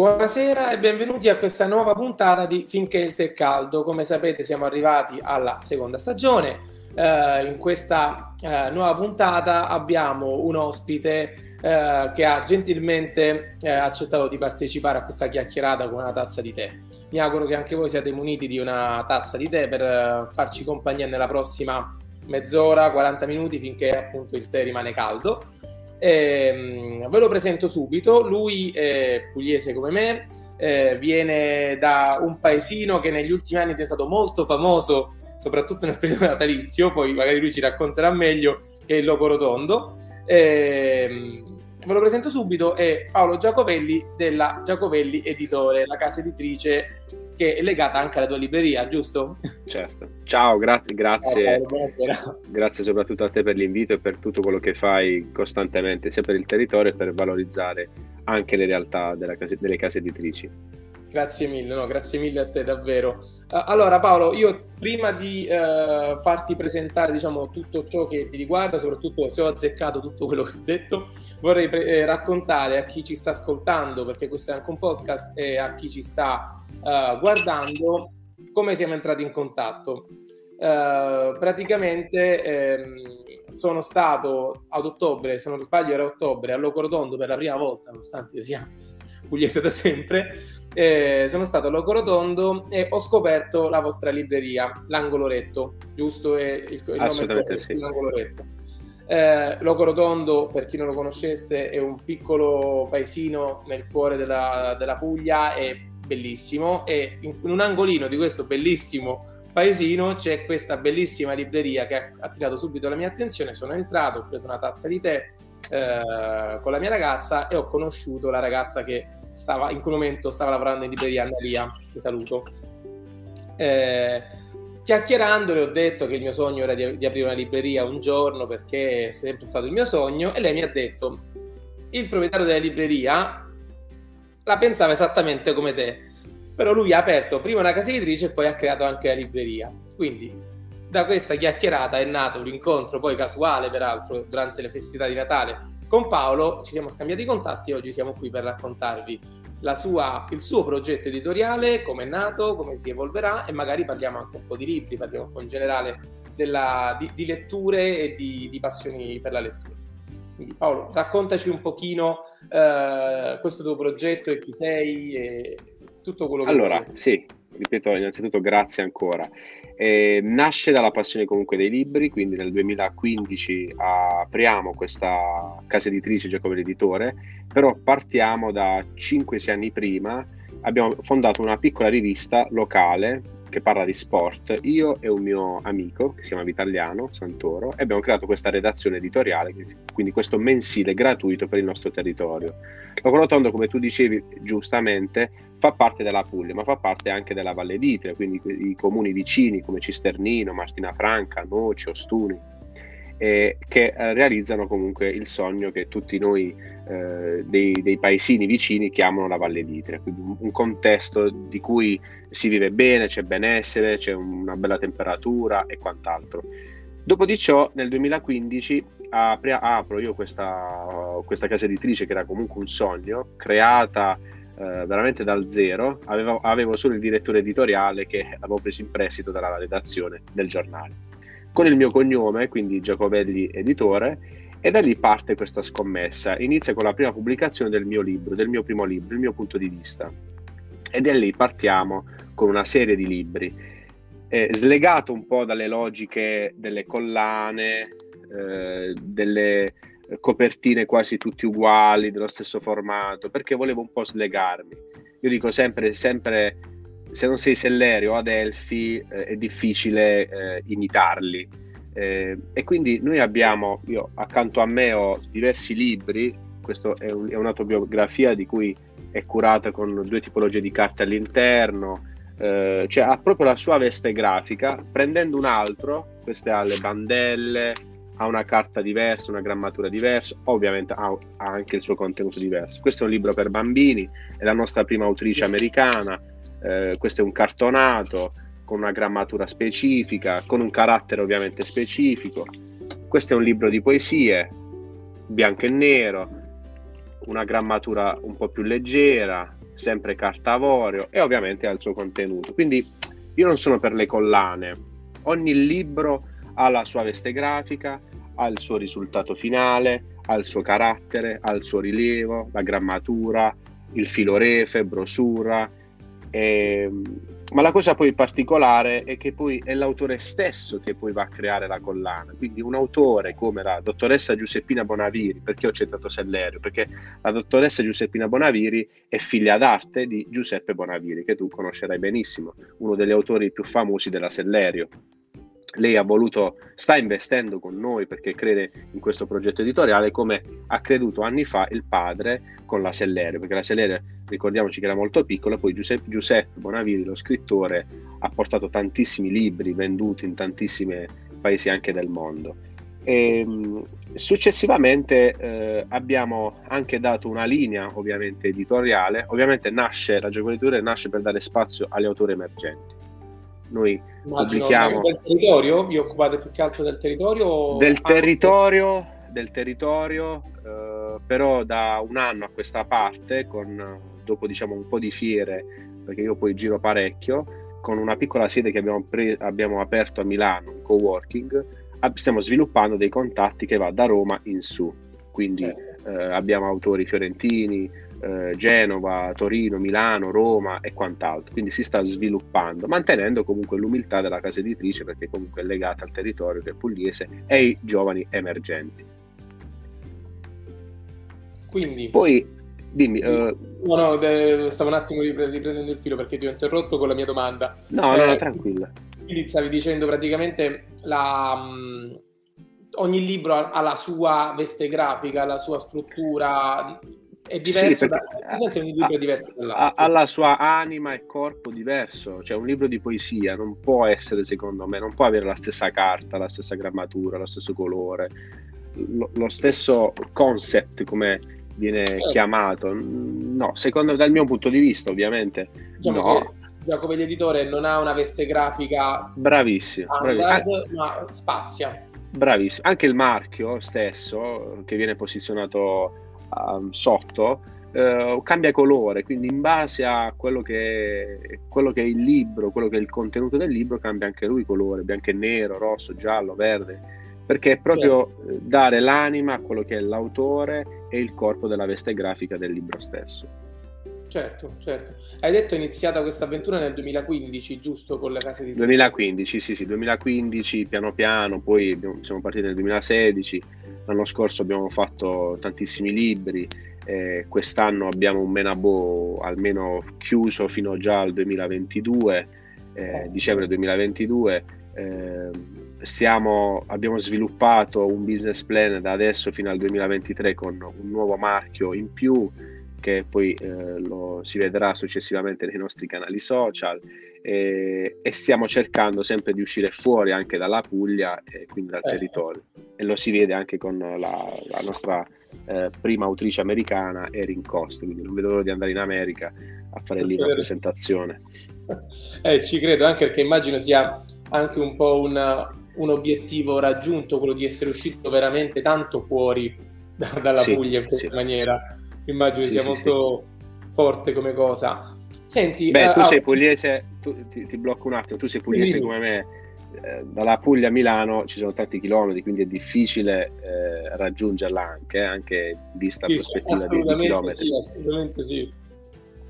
Buonasera e benvenuti a questa nuova puntata di Finché il tè caldo. Come sapete siamo arrivati alla seconda stagione. Uh, in questa uh, nuova puntata abbiamo un ospite uh, che ha gentilmente accettato di partecipare a questa chiacchierata con una tazza di tè. Mi auguro che anche voi siate muniti di una tazza di tè per farci compagnia nella prossima mezz'ora, 40 minuti finché appunto il tè rimane caldo. Eh, ve lo presento subito, lui è pugliese come me, eh, viene da un paesino che negli ultimi anni è diventato molto famoso, soprattutto nel periodo natalizio, poi magari lui ci racconterà meglio, che è il Loco Rotondo. Eh, ve lo presento subito, è Paolo Giacovelli della Giacovelli Editore, la casa editrice che è legata anche alla tua libreria, giusto? Certo. Ciao, grazie, grazie. Ciao, grazie soprattutto a te per l'invito e per tutto quello che fai costantemente, sia per il territorio che per valorizzare anche le realtà case, delle case editrici. Grazie mille, no, grazie mille a te davvero. Uh, allora Paolo, io prima di uh, farti presentare diciamo, tutto ciò che ti riguarda, soprattutto se ho azzeccato tutto quello che ho detto, vorrei pre- eh, raccontare a chi ci sta ascoltando, perché questo è anche un podcast, e a chi ci sta uh, guardando come siamo entrati in contatto. praticamente ehm, sono stato ad ottobre, se non sbaglio era ottobre, a Locorotondo per la prima volta, nonostante io sia pugliese da sempre, eh, sono stato a Loco Rotondo e ho scoperto la vostra libreria, l'Angolo Retto, giusto? È il, il nome è sì. l'Angolo Retto. Eh, Loco Rotondo, per chi non lo conoscesse, è un piccolo paesino nel cuore della, della Puglia, è bellissimo e in, in un angolino di questo bellissimo paesino c'è questa bellissima libreria che ha attirato subito la mia attenzione. Sono entrato, ho preso una tazza di tè eh, con la mia ragazza e ho conosciuto la ragazza che stava, in quel momento stava lavorando in libreria Annalia, ti saluto. Eh, chiacchierando le ho detto che il mio sogno era di, di, aprire una libreria un giorno perché è sempre stato il mio sogno e lei mi ha detto il proprietario della libreria la pensava esattamente come te però lui ha aperto prima una casa editrice e poi ha creato anche la libreria quindi da questa chiacchierata è nato un incontro poi casuale peraltro durante le festività di Natale con Paolo ci siamo scambiati i contatti e oggi siamo qui per raccontarvi sua, il suo progetto editoriale, come è nato, come si evolverà e magari parliamo anche un po' di libri, parliamo un po' in generale della, di, di, letture e di, di, passioni per la lettura. Quindi Paolo, raccontaci un pochino eh, questo tuo progetto e chi sei e tutto quello che Allora, sì, ripeto innanzitutto grazie ancora. Eh, nasce dalla passione comunque dei libri, quindi nel 2015 apriamo questa casa editrice Giacomo Editore, però partiamo da 5-6 anni prima, abbiamo fondato una piccola rivista locale che parla di sport, io e un mio amico che si chiama Vitaliano Santoro e abbiamo creato questa redazione editoriale, quindi questo mensile gratuito per il nostro territorio. Locorotondo, come tu dicevi giustamente, fa parte della Puglia, ma fa parte anche della Valle d'Itria, quindi i comuni vicini come Cisternino, Martina Franca, Noce, Ostuni, eh, che eh, realizzano comunque il sogno che tutti noi eh, dei, dei, paesini vicini chiamano la Valle d'Itria, quindi un, un, contesto di cui si vive bene, c'è benessere, c'è una bella temperatura e quant'altro. Dopo di ciò, nel 2015 apri, apro io questa, questa, casa editrice che era comunque un sogno, creata eh, veramente dal zero, avevo, avevo solo il direttore editoriale che avevo preso in prestito dalla redazione del giornale. Con il mio cognome, quindi Giacovelli Editore, e da lì parte questa scommessa. Inizia con la prima pubblicazione del mio libro, del mio primo libro, il mio punto di vista. E da lì partiamo con una serie di libri. Eh, slegato un po' dalle logiche delle collane, eh, delle copertine quasi tutti uguali, dello stesso formato, perché volevo un po' slegarmi. Io dico sempre, sempre se non sei Sellerio o Adelphi eh, è difficile eh, imitarli eh, e quindi noi abbiamo, io accanto a me ho diversi libri, questa è, un, è, un'autobiografia di cui è curata con due tipologie di carte all'interno, eh, cioè ha proprio la sua veste grafica, prendendo un altro, queste ha le bandelle, ha una carta diversa, una grammatura diversa, ovviamente ha, ha anche il suo contenuto diverso. Questo è un libro per bambini, è la nostra prima autrice americana, eh, questo è un cartonato, con una grammatura specifica, con un carattere ovviamente specifico. Questo è un libro di poesie, bianco e nero, una grammatura un po' più leggera, sempre carta avorio e ovviamente ha il suo contenuto. Quindi io non sono per le collane, ogni libro ha la sua veste grafica, ha il suo risultato finale, ha il suo carattere, ha il suo rilievo, la grammatura, il filo refe, brosura. E, ma la cosa poi particolare è che poi è l'autore stesso che poi va a creare la collana. Quindi un autore come la dottoressa Giuseppina Bonaviri, perché ho citato Sellerio? Perché la dottoressa Giuseppina Bonaviri è figlia d'arte di Giuseppe Bonaviri, che tu conoscerai benissimo, uno degli autori più famosi della Sellerio lei ha voluto, sta investendo con noi perché crede in questo progetto editoriale come ha creduto anni fa il padre con la Sellerio, perché la Sellerio ricordiamoci che era molto piccola, poi Giuseppe, Giuseppe Bonaviri, lo scrittore, ha portato tantissimi libri venduti in tantissimi paesi anche del mondo. E, ehm, successivamente eh, abbiamo anche dato una linea ovviamente editoriale, ovviamente nasce, la Geopolitura nasce per dare spazio agli autori emergenti noi Immagino, pubblichiamo... Del territorio? Vi occupate più che altro del territorio? Del territorio, del territorio eh, però da un anno a questa parte, con, dopo diciamo un po' di fiere, perché io poi giro parecchio, con una piccola sede che abbiamo, pre- abbiamo aperto a Milano, un co-working, stiamo sviluppando dei contatti che va da Roma in su. Quindi certo. eh, abbiamo autori fiorentini, eh, Genova, Torino, Milano, Roma e quant'altro. Quindi si sta sviluppando, mantenendo comunque l'umiltà della casa editrice perché comunque è legata al territorio è pugliese e ai giovani emergenti. Quindi, poi dimmi. Uh, no, no, stavo un attimo riprendendo il filo perché ti ho interrotto con la mia domanda. No, no, eh, no tranquilla. Quindi stavi dicendo praticamente la. Mh, ogni libro ha la sua veste grafica, la sua struttura, è diverso, sì, da, un libro diverso dall'altro. Ha la sua anima e corpo diverso, cioè un libro di poesia non può essere, secondo me, non può avere la stessa carta, la stessa grammatura, lo stesso colore, lo, lo stesso concept come viene certo. chiamato. No, secondo dal mio punto di vista, ovviamente, diciamo no. Giacomo l'editore non ha una veste grafica bravissimo, bravissimo. ma spazia. Bravissimo, anche il marchio stesso che viene posizionato um, sotto uh, cambia colore, quindi in base a quello che, quello che, è il libro, quello che è il contenuto del libro, cambia anche lui colore, bianco e nero, rosso, giallo, verde, perché è proprio certo. dare l'anima a quello che è l'autore e il corpo della veste grafica del libro stesso. Certo, certo. Hai detto è iniziata questa avventura nel 2015, giusto, con le case di... 2015, sì, sì, 2015, piano piano, poi abbiamo, siamo partiti nel 2016, l'anno scorso abbiamo fatto tantissimi libri, eh, quest'anno abbiamo un Menabo almeno chiuso fino già al 2022, eh, dicembre 2022. Eh, siamo, abbiamo sviluppato un business plan da adesso fino al 2023 con un nuovo marchio in più che poi eh, lo si vedrà successivamente nei nostri canali social e, e, stiamo cercando sempre di uscire fuori anche dalla Puglia e quindi dal eh. territorio e lo si vede anche con la, la nostra eh, prima autrice americana Erin Cost quindi non vedo l'ora di andare in America a fare lì una presentazione eh, ci credo anche perché immagino sia anche un po' un, un obiettivo raggiunto quello di essere uscito veramente tanto fuori da, dalla sì, Puglia in questa sì. maniera immagino sì, sia sì, molto sì. forte come cosa. Senti, Beh, uh, tu sei pugliese, tu, ti, ti, blocco un attimo, tu sei pugliese come me, eh, dalla Puglia a Milano ci sono tanti chilometri, quindi è difficile eh, raggiungerla anche, eh, anche vista la prospettiva di, di chilometri. Sì, assolutamente sì.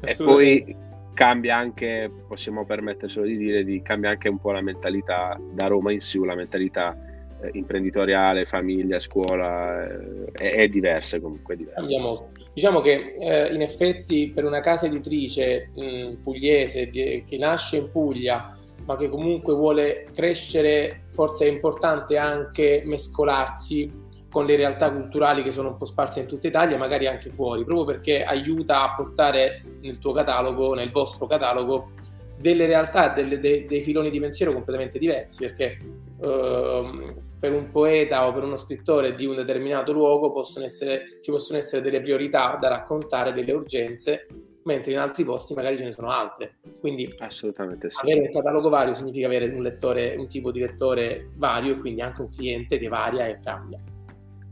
Assolutamente. E poi cambia anche, possiamo permettercelo di dire, di, cambia anche un po' la mentalità da Roma in su, la mentalità eh, imprenditoriale, famiglia, scuola, eh, è, è, diversa comunque. È diversa. Andiamo. Diciamo che eh, in effetti per una casa editrice mh, pugliese di, che nasce in Puglia ma che comunque vuole crescere, forse è importante anche mescolarsi con le realtà culturali che sono un po' sparse in tutta Italia, magari anche fuori, proprio perché aiuta a portare nel tuo catalogo, nel vostro catalogo, delle realtà, delle, de, dei filoni di pensiero completamente diversi, perché uh, per un poeta o per uno scrittore di un determinato luogo possono essere, ci possono essere delle priorità da raccontare, delle urgenze, mentre in altri posti magari ce ne sono altre. Quindi Assolutamente sì. avere un catalogo vario significa avere un lettore, un tipo di lettore vario e quindi anche un cliente che varia e cambia.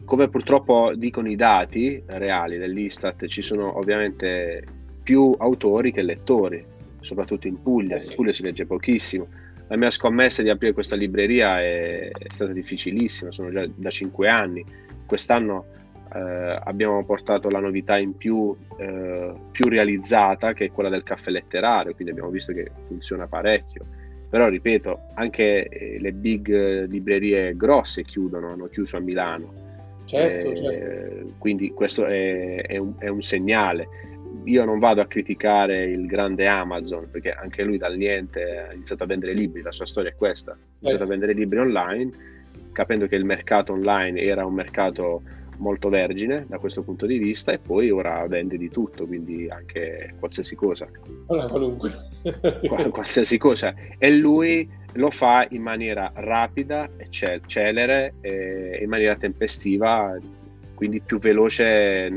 Come purtroppo dicono i dati reali dell'Istat, ci sono ovviamente più autori che lettori, soprattutto in Puglia. Eh. In Puglia si legge pochissimo. La mia scommessa di aprire questa libreria è, è stata difficilissima, sono già da cinque anni. Quest'anno eh, abbiamo portato la novità in più, eh, più realizzata, che è quella del caffè letterario, quindi abbiamo visto che funziona parecchio. Però ripeto, anche eh, le big librerie grosse chiudono, hanno chiuso a Milano. Certo, eh, certo. Quindi questo è, è, un, è, un, segnale. Io non vado a criticare il grande Amazon perché anche lui dal niente ha iniziato a vendere libri, la sua storia è questa, ha iniziato a vendere libri online, capendo che il mercato online era un mercato molto vergine da questo punto di vista e poi ora vende di tutto, quindi anche qualsiasi cosa. Allora, qualunque. qualsiasi cosa. E lui lo fa in maniera rapida e celere, e in maniera tempestiva, quindi più veloce.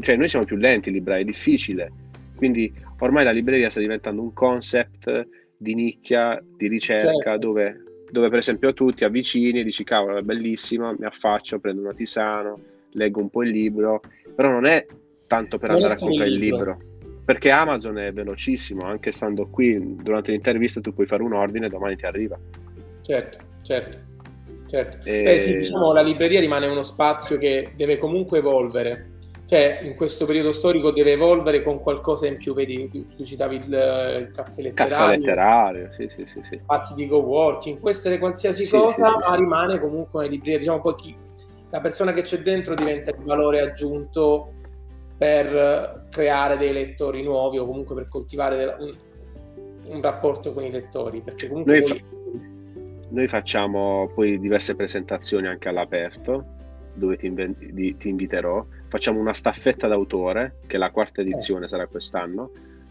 Cioè noi siamo più lenti, libro è difficile. Quindi ormai la libreria sta diventando un concept di nicchia, di ricerca, certo. dove dove per esempio tu ti avvicini e dici cavolo è bellissimo, mi affaccio, prendo una tisana, leggo un po' il libro, però non è tanto per non andare a comprare il libro. libro. Perché Amazon è velocissimo, anche stando qui durante l'intervista tu puoi fare un ordine e domani ti arriva. Certo, certo, certo. E... Eh sì, diciamo la libreria rimane uno spazio che deve comunque evolvere. Cioè in questo periodo storico deve evolvere con qualcosa in più, vedi, tu citavi il, il caffè letterario, caffè letterario sì, sì, sì, sì. spazi di co-working, può essere qualsiasi sì, cosa, sì, ma rimane comunque una libreria, diciamo poi chi, la persona che c'è dentro diventa il valore aggiunto per creare dei lettori nuovi o comunque per coltivare un, un rapporto con i lettori, perché comunque noi, poi... noi facciamo poi diverse presentazioni anche all'aperto dove ti, inv- ti, inviterò. Facciamo una staffetta d'autore, che è la quarta eh. edizione, eh. sarà quest'anno,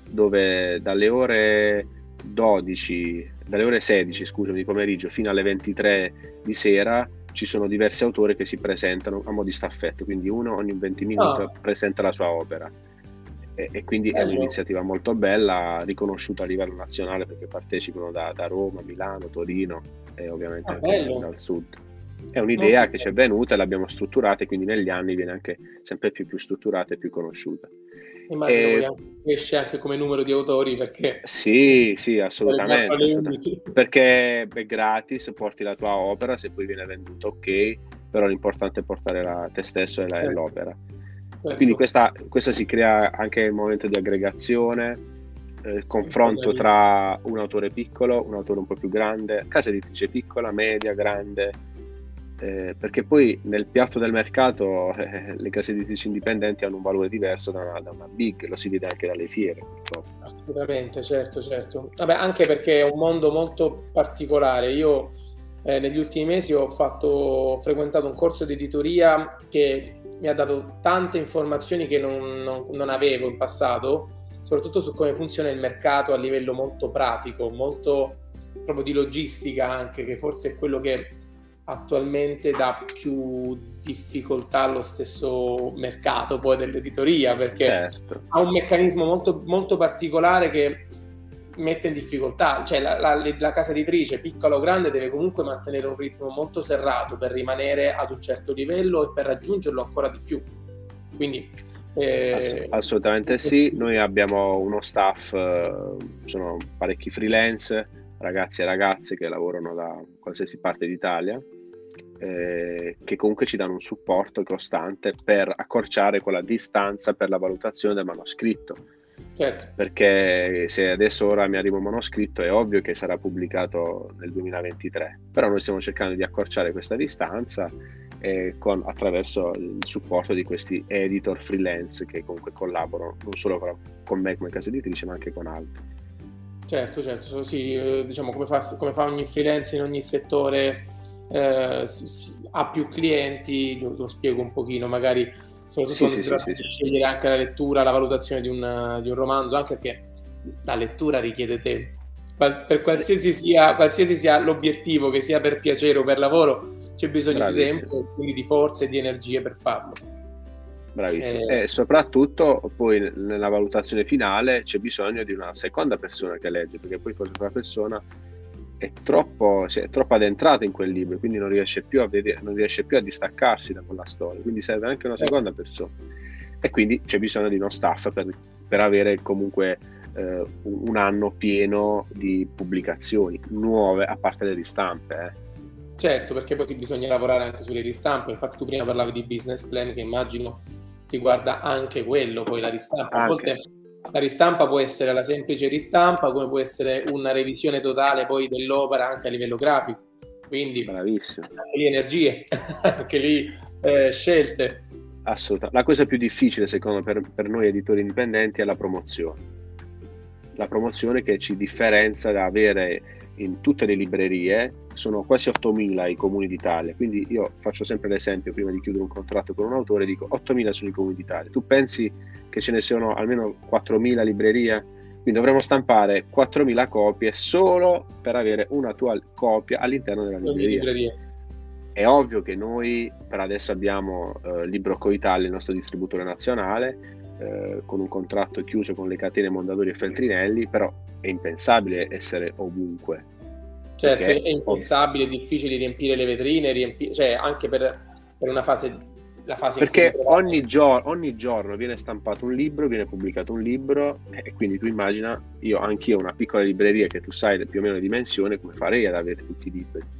dove dalle ore 12, dalle ore 16 scusami, di pomeriggio fino alle 23 di sera ci sono diversi autori che si presentano a mo' di staffetta, quindi uno ogni 20 minuti oh. presenta la sua opera. E, e quindi Bello. è un'iniziativa molto bella, riconosciuta a livello nazionale perché partecipano da, da Roma, Milano, Torino e ovviamente ah, anche dal sud. È un'idea che ci è venuta e l'abbiamo strutturata e quindi negli anni viene anche sempre più, più strutturata e più conosciuta. Immagino e... cresce anche come numero di autori perché... Sì, sì, assolutamente. assolutamente. Perché è gratis, porti la tua opera, se poi viene venduta ok, però l'importante è portare la, te stesso e, la, certo. l'opera. Certo. Quindi questa, questa, si crea anche il momento di aggregazione, eh, confronto tra un autore piccolo, un autore un po' più grande, casa editrice piccola, media, grande, eh, perché poi nel piatto del mercato eh, le case editrici indipendenti hanno un valore diverso da una, da una, big, lo si vede anche dalle fiere. Purtroppo. Assolutamente, certo, certo. Vabbè, anche perché è un mondo molto particolare. Io eh, negli ultimi mesi ho, fatto, ho frequentato un corso di editoria che mi ha dato tante informazioni che non, non, non avevo in passato, soprattutto su come funziona il mercato a livello molto pratico, molto proprio di logistica anche, che forse è quello che attualmente dà più difficoltà allo stesso mercato poi dell'editoria perché certo. ha un meccanismo molto, molto particolare che mette in difficoltà, cioè la, la, la, casa editrice, piccola o grande, deve comunque mantenere un ritmo molto serrato per rimanere ad un certo livello e per raggiungerlo ancora di più. Quindi eh... Ass- assolutamente sì, noi abbiamo uno staff, eh, sono parecchi freelance, ragazzi e ragazze che lavorano da qualsiasi parte d'Italia eh, che comunque ci danno un supporto costante per accorciare quella distanza per la valutazione del manoscritto. Certo. Perché se adesso ora mi arriva un manoscritto è ovvio che sarà pubblicato nel 2023, però noi stiamo cercando di accorciare questa distanza eh, con, attraverso il supporto di questi editor freelance che comunque collaborano non solo con me come casa editrice ma anche con altri. Certo, certo, sì, eh, diciamo come fa, come fa ogni freelance in ogni settore eh, ha più clienti, lo, lo, spiego un pochino, magari soprattutto sì, quando sì, si sì, scegliere anche la lettura, la valutazione di un, di un romanzo, anche perché la lettura richiede tempo. Per qualsiasi sia, qualsiasi sia, l'obiettivo, che sia per piacere o per lavoro, c'è bisogno Bravissimo. di tempo, quindi di forze e di energie per farlo. Bravissimo. Eh, e soprattutto poi nella valutazione finale c'è bisogno di una seconda persona che legge, perché poi quella persona è troppo, cioè, è troppo addentrato in quel libro, quindi non riesce, più a vedere, non riesce più a distaccarsi da quella storia, quindi serve anche una seconda persona. E quindi c'è bisogno di uno staff per per avere comunque eh, un anno pieno di pubblicazioni nuove, a parte le ristampe. Eh. Certo, perché poi bisogna lavorare anche sulle ristampe, infatti tu prima parlavi di business plan che immagino riguarda anche quello, poi la ristampa. A volte la ristampa può essere la semplice ristampa, come può essere una revisione totale poi dell'opera anche a livello grafico. Quindi Bravissimo. anche lì energie, anche lì eh, scelte. Assolutamente. La cosa più difficile, secondo me, per, per noi editori indipendenti è la promozione. La promozione che ci differenzia da avere in tutte le librerie, sono quasi 8.000 i comuni d'Italia, quindi io faccio sempre l'esempio prima di chiudere un contratto con un autore, dico 8.000 sono i comuni d'Italia, tu pensi che ce ne siano almeno 4.000 librerie? Quindi dovremmo stampare 4.000 copie solo per avere una tua copia all'interno della libreria. libreria. È ovvio che noi per adesso abbiamo eh, Libro Coitalia, il nostro distributore nazionale, eh, con un contratto chiuso con le catene Mondadori e Feltrinelli, però è impensabile essere ovunque. Certo, è impensabile, è difficile riempire le vetrine, riempi- cioè anche per, per una fase la fase perché ogni, gior- ogni, giorno viene stampato un libro, viene pubblicato un libro e quindi tu immagina, io anch'io una piccola libreria che tu sai più o meno le dimensioni, come farei ad avere tutti i libri?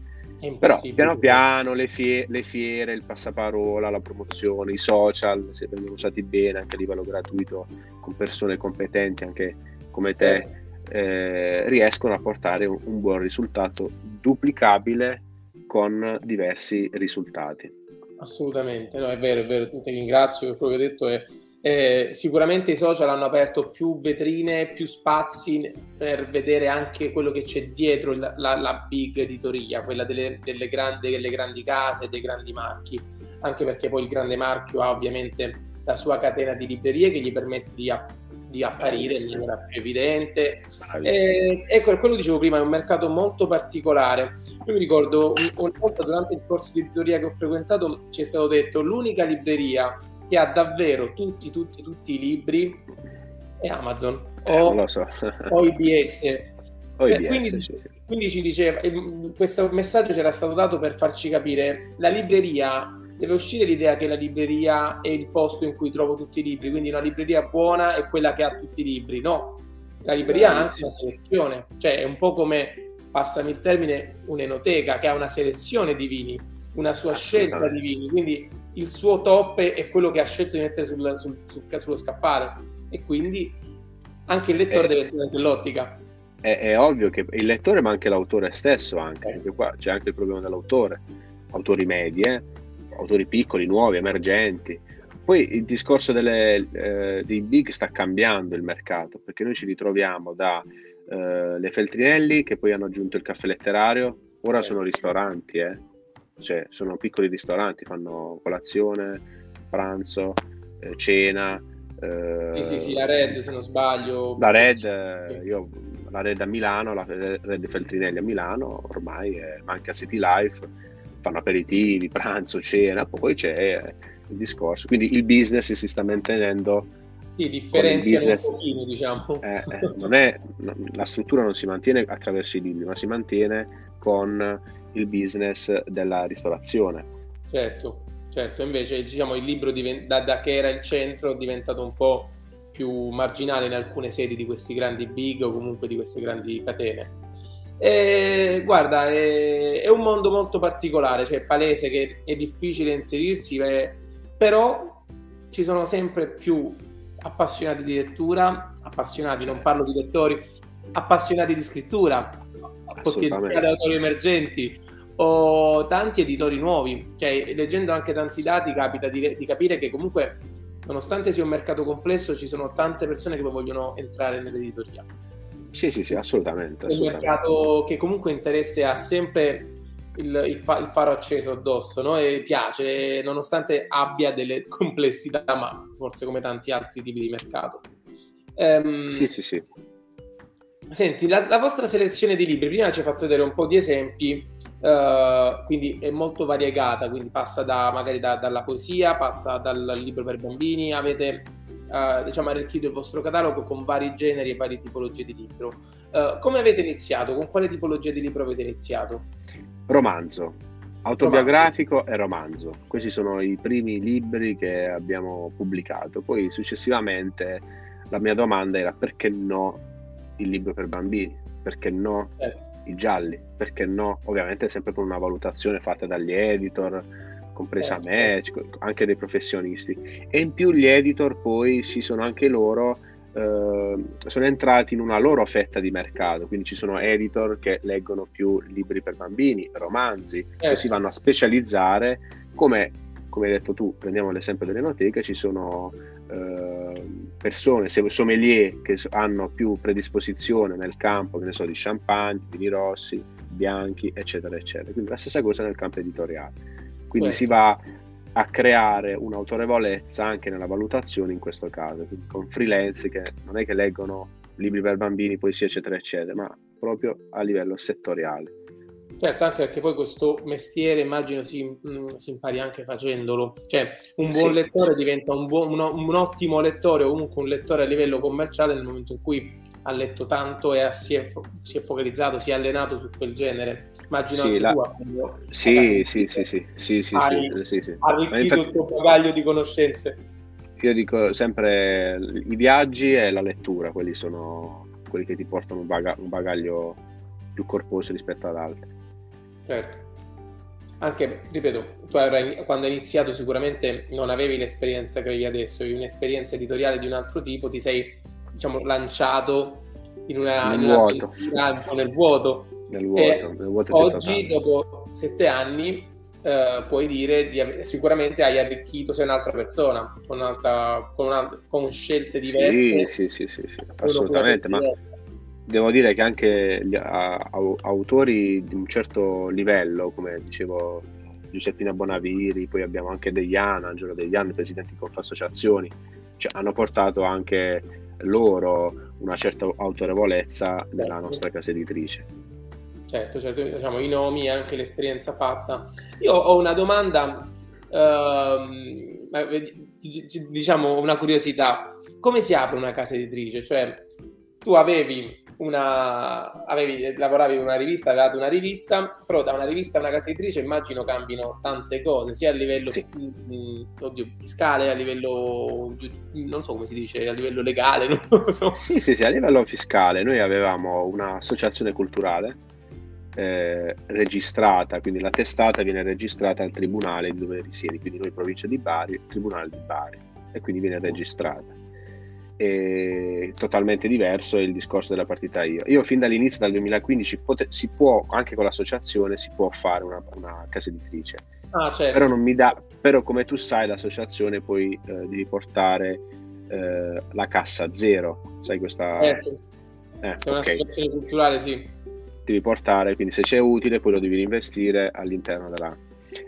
Però piano piano le, fie- le, fiere, il passaparola, la promozione, i social, se vengono usati bene anche a livello gratuito con persone competenti anche come te, eh, riescono a portare un, un buon risultato duplicabile con diversi risultati. Assolutamente, no, è vero, è vero, ti ringrazio per quello che hai detto. È, eh, sicuramente i social hanno aperto più vetrine, più spazi per vedere anche quello che c'è dietro la, la, la big editoria, quella delle, delle, grandi, delle, grandi, case, dei grandi marchi, anche perché poi il grande marchio ha ovviamente la sua catena di librerie che gli permette di, di apparire in maniera più evidente. Eh, ecco, quello che dicevo prima, è un mercato molto particolare. Io mi ricordo una volta durante il corso di editoria che ho frequentato ci è stato detto l'unica libreria che ha davvero tutti, tutti, tutti i libri è Amazon eh, o, so. o IBS. O IBS eh, quindi, sì, sì. quindi ci diceva, questo messaggio c'era stato dato per farci capire la libreria deve uscire l'idea che la libreria è il posto in cui trovo tutti i libri, quindi una libreria buona è quella che ha tutti i libri. No, la libreria ha anche una selezione, cioè è un po' come, passami il termine, un'enoteca che ha una selezione di vini, una sua scelta di vini, quindi il suo top è quello che ha scelto di mettere sul, sul, sul, sullo scaffale e quindi anche il lettore eh, deve tenere quell'ottica. È, è, ovvio che il lettore ma anche l'autore stesso anche, eh. perché qua c'è anche il problema dell'autore, autori medi, eh? Autori piccoli, nuovi, emergenti. Poi il discorso delle, eh, dei big sta cambiando il mercato, perché noi ci ritroviamo da eh, le Feltrinelli che poi hanno aggiunto il caffè letterario, ora sono ristoranti, eh? cioè sono piccoli ristoranti, fanno colazione, pranzo, eh, cena. Eh, sì, sì, sì, la Red se non sbaglio. La Red, eh, io, la Red a Milano, la Red Feltrinelli a Milano, ormai è, anche a City Life fanno aperitivi, pranzo, cena, poi c'è il discorso. Quindi il business si sta mantenendo. Sì, differenziano business, un pochino, diciamo. Eh, eh, è, la struttura non si mantiene attraverso i libri, ma si mantiene con il business della ristorazione. Certo, certo. Invece diciamo, il libro divent- da, da che era il centro è diventato un po' più marginale in alcune sedi di questi grandi big o comunque di queste grandi catene. E, guarda, è, è, un mondo molto particolare, cioè è palese che è difficile inserirsi, beh, però ci sono sempre più appassionati di lettura, appassionati, non parlo di lettori, appassionati di scrittura, potenziali autori emergenti o tanti editori nuovi. Cioè, leggendo anche tanti dati capita di, di capire che comunque, nonostante sia un mercato complesso, ci sono tante persone che vogliono entrare nell'editoria. Sì, sì, sì, assolutamente. Un mercato che comunque interessa ha sempre il, il, fa, il, faro acceso addosso no? e piace, nonostante abbia delle complessità, ma forse come tanti altri tipi di mercato. Um, sì, sì, sì. Senti, la, la, vostra selezione di libri, prima ci hai fatto vedere un po' di esempi, uh, quindi è molto variegata, quindi passa da, magari da, dalla poesia, passa dal libro per bambini, avete uh, diciamo, arricchito il vostro catalogo con vari generi e varie tipologie di libro. Uh, come avete iniziato? Con quale tipologia di libro avete iniziato? Romanzo, autobiografico romanzo. e romanzo. Questi sono i primi libri che abbiamo pubblicato. Poi successivamente la mia domanda era perché no il libro per bambini? Perché no certo. I gialli? Perché no? Ovviamente sempre con una valutazione fatta dagli editor, compresa certo. me, certo. anche dei professionisti. E in più gli editor poi si sono anche loro eh, sono entrati in una loro fetta di mercato, quindi ci sono editor che leggono più libri per bambini, romanzi, certo. che si vanno a specializzare, come, come hai detto tu, prendiamo l'esempio dell'enoteca, ci sono eh, persone, sommelier che hanno più predisposizione nel campo, che ne so, di champagne, vini rossi, bianchi, eccetera, eccetera. Quindi la stessa cosa nel campo editoriale. Quindi certo. si va a creare un'autorevolezza anche nella valutazione in questo caso, quindi con freelance che non è che leggono libri per bambini, poesia eccetera eccetera, ma proprio a livello settoriale. Certo, anche perché poi questo mestiere immagino si, mh, mm, si impari anche facendolo, cioè un buon sì. lettore diventa un, buon, un, un, ottimo lettore o comunque un lettore a livello commerciale nel momento in cui ha letto tanto e si, è, si, è, focalizzato, si è allenato su quel genere. Immagino sì, la... tu sì, sì, sì, sì, sì, sì, hai sì, sì. arricchito infatti... il tuo bagaglio di conoscenze. Io dico sempre i viaggi e la lettura, quelli sono quelli che ti portano un, baga- un bagaglio più corposo rispetto ad altri. Certo. Anche, ripeto, tu avrai, quando hai iniziato sicuramente non avevi l'esperienza che avevi adesso, avevi un'esperienza editoriale di un altro tipo, ti sei diciamo, lanciato in una, nel, in vuoto. nel vuoto. Nel vuoto, nel vuoto oggi, dopo sette anni, eh, puoi dire di sicuramente hai arricchito, sei un'altra persona, con, un'altra, con, una, con scelte diverse. Sì, sì, sì, sì, sì assolutamente, ma devo dire che anche gli autori di un certo livello, come dicevo Giuseppina Bonaviri, poi abbiamo anche Deiana, Angelo Deiana, presidenti di Confassociazioni, cioè, hanno portato anche loro una certa autorevolezza nella certo. nostra casa editrice. Certo, certo, diciamo i nomi e anche l'esperienza fatta. Io ho una domanda, ehm, diciamo una curiosità. Come si apre una casa editrice? Cioè, tu avevi una, avevi, lavoravi in una rivista, avevate una rivista, però da una rivista a una casa editrice immagino cambino tante cose, sia a livello sì. mh, oddio, fiscale, a livello, non so come si dice, a livello legale, non lo so. Sì, sì, sì, a livello fiscale noi avevamo un'associazione culturale eh, registrata, quindi la testata viene registrata al tribunale dove risiedi, quindi noi provincia di Bari, tribunale di Bari, e quindi viene registrata totalmente diverso è il discorso della partita io. Io fin dall'inizio, dal 2015, pote- si può, anche con l'associazione, si può fare una, una casa editrice. Ah, certo. però, non mi dà, però come tu sai l'associazione poi eh, devi portare eh, la cassa zero, sai questa... Certo. Eh, c'è okay. un'associazione culturale, sì. Devi portare, quindi se c'è utile poi lo devi reinvestire all'interno della...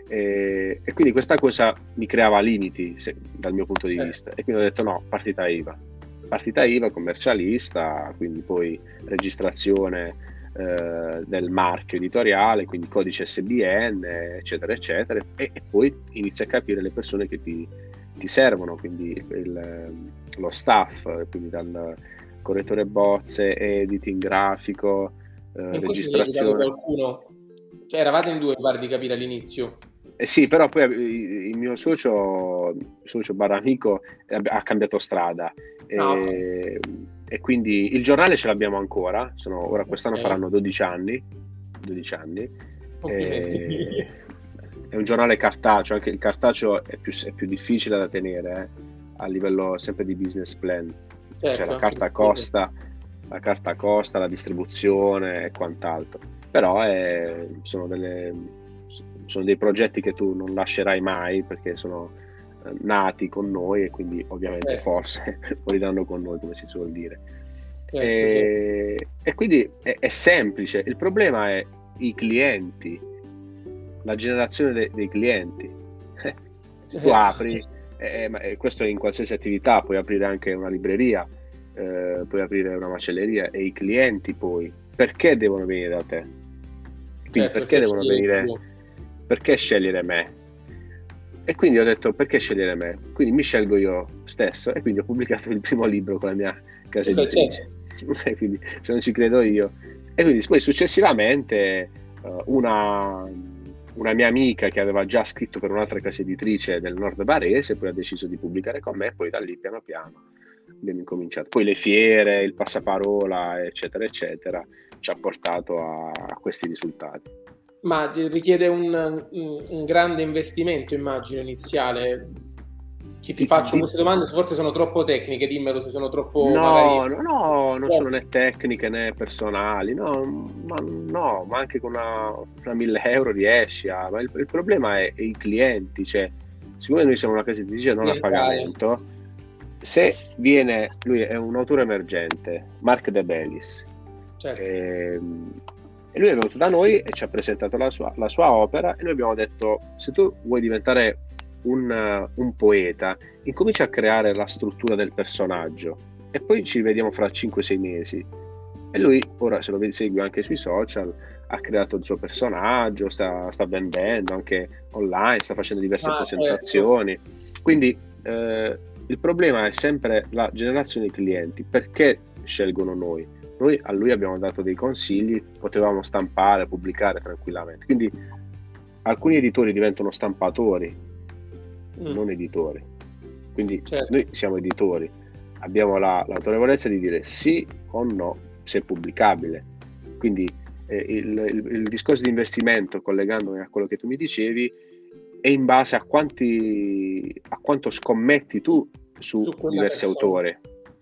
E, e quindi questa cosa mi creava limiti se, dal mio punto di eh. vista e quindi ho detto no, partita IVA partita IVA, commercialista, quindi poi registrazione eh, del marchio editoriale, quindi codice SBN, eccetera, eccetera, e, e poi inizi a capire le persone che ti, ti servono, quindi il, lo staff, quindi dal correttore bozze, editing, grafico, eh, registrazione. Cioè, eravate in due, pare di capire all'inizio. Eh sì, però poi eh, il mio socio, socio barra amico, ha cambiato strada e, e, quindi il giornale ce l'abbiamo ancora, sono, ora quest'anno okay. faranno 12 anni, 12 anni. E, è un giornale cartaceo, anche il cartaceo è più, è più difficile da tenere eh, a livello sempre di business plan, certo, cioè la carta costa, la carta costa, la distribuzione e quant'altro, però è, sono, delle, sono dei progetti che tu non lascerai mai perché sono nati con noi e quindi ovviamente eh. forse moriranno con noi come si suol dire. Eh, e, e, quindi è, è, semplice. Il problema è i clienti la generazione de, dei clienti. Tu certo. apri eh, ma questo in qualsiasi attività puoi aprire anche una libreria eh, puoi aprire una macelleria e i clienti poi perché devono venire da te? Quindi certo, perché devono venire? perché scegliere me e quindi ho detto perché scegliere me? Quindi mi scelgo io stesso e quindi ho pubblicato il primo libro con la mia casa editrice. Certo. quindi se non ci credo io. E quindi poi successivamente uh, una, una, mia amica che aveva già scritto per un'altra casa editrice del nord barese poi ha deciso di pubblicare con me e poi da lì piano piano abbiamo incominciato. Poi le fiere, il passaparola, eccetera, eccetera, ci ha portato a questi risultati. Ma richiede un, un, grande investimento, immagino, iniziale. Chi ti faccio queste domande forse sono troppo tecniche, dimmelo se sono troppo... No, magari... no, no, non sono né tecniche né personali, no, ma, no, ma anche con una, una 1000 euro riesci a... Ma il, il problema è, è, i clienti, cioè, siccome noi siamo una casa editrice non a pagamento, se viene, lui è un autore emergente, Mark De Bellis, certo. ehm, e, lui è venuto da noi e ci ha presentato la sua, la sua opera e noi abbiamo detto, se tu vuoi diventare un, un, poeta, incomincia a creare la struttura del personaggio e poi ci vediamo fra 5-6 mesi. E lui, ora se lo segui anche sui social, ha creato il suo personaggio, sta, sta vendendo anche online, sta facendo diverse ah, presentazioni. Ecco. Quindi eh, il problema è sempre la generazione di clienti. Perché scelgono noi? Noi a lui abbiamo dato dei consigli, potevamo stampare, pubblicare tranquillamente. Quindi alcuni editori diventano stampatori, mm. non editori. Quindi certo. noi siamo editori, abbiamo la, l'autorevolezza di dire sì o no se è pubblicabile. Quindi eh, il, il, il discorso di investimento, collegandomi a quello che tu mi dicevi, è in base a, quanti, a quanto scommetti tu su, su diversi persona. autori.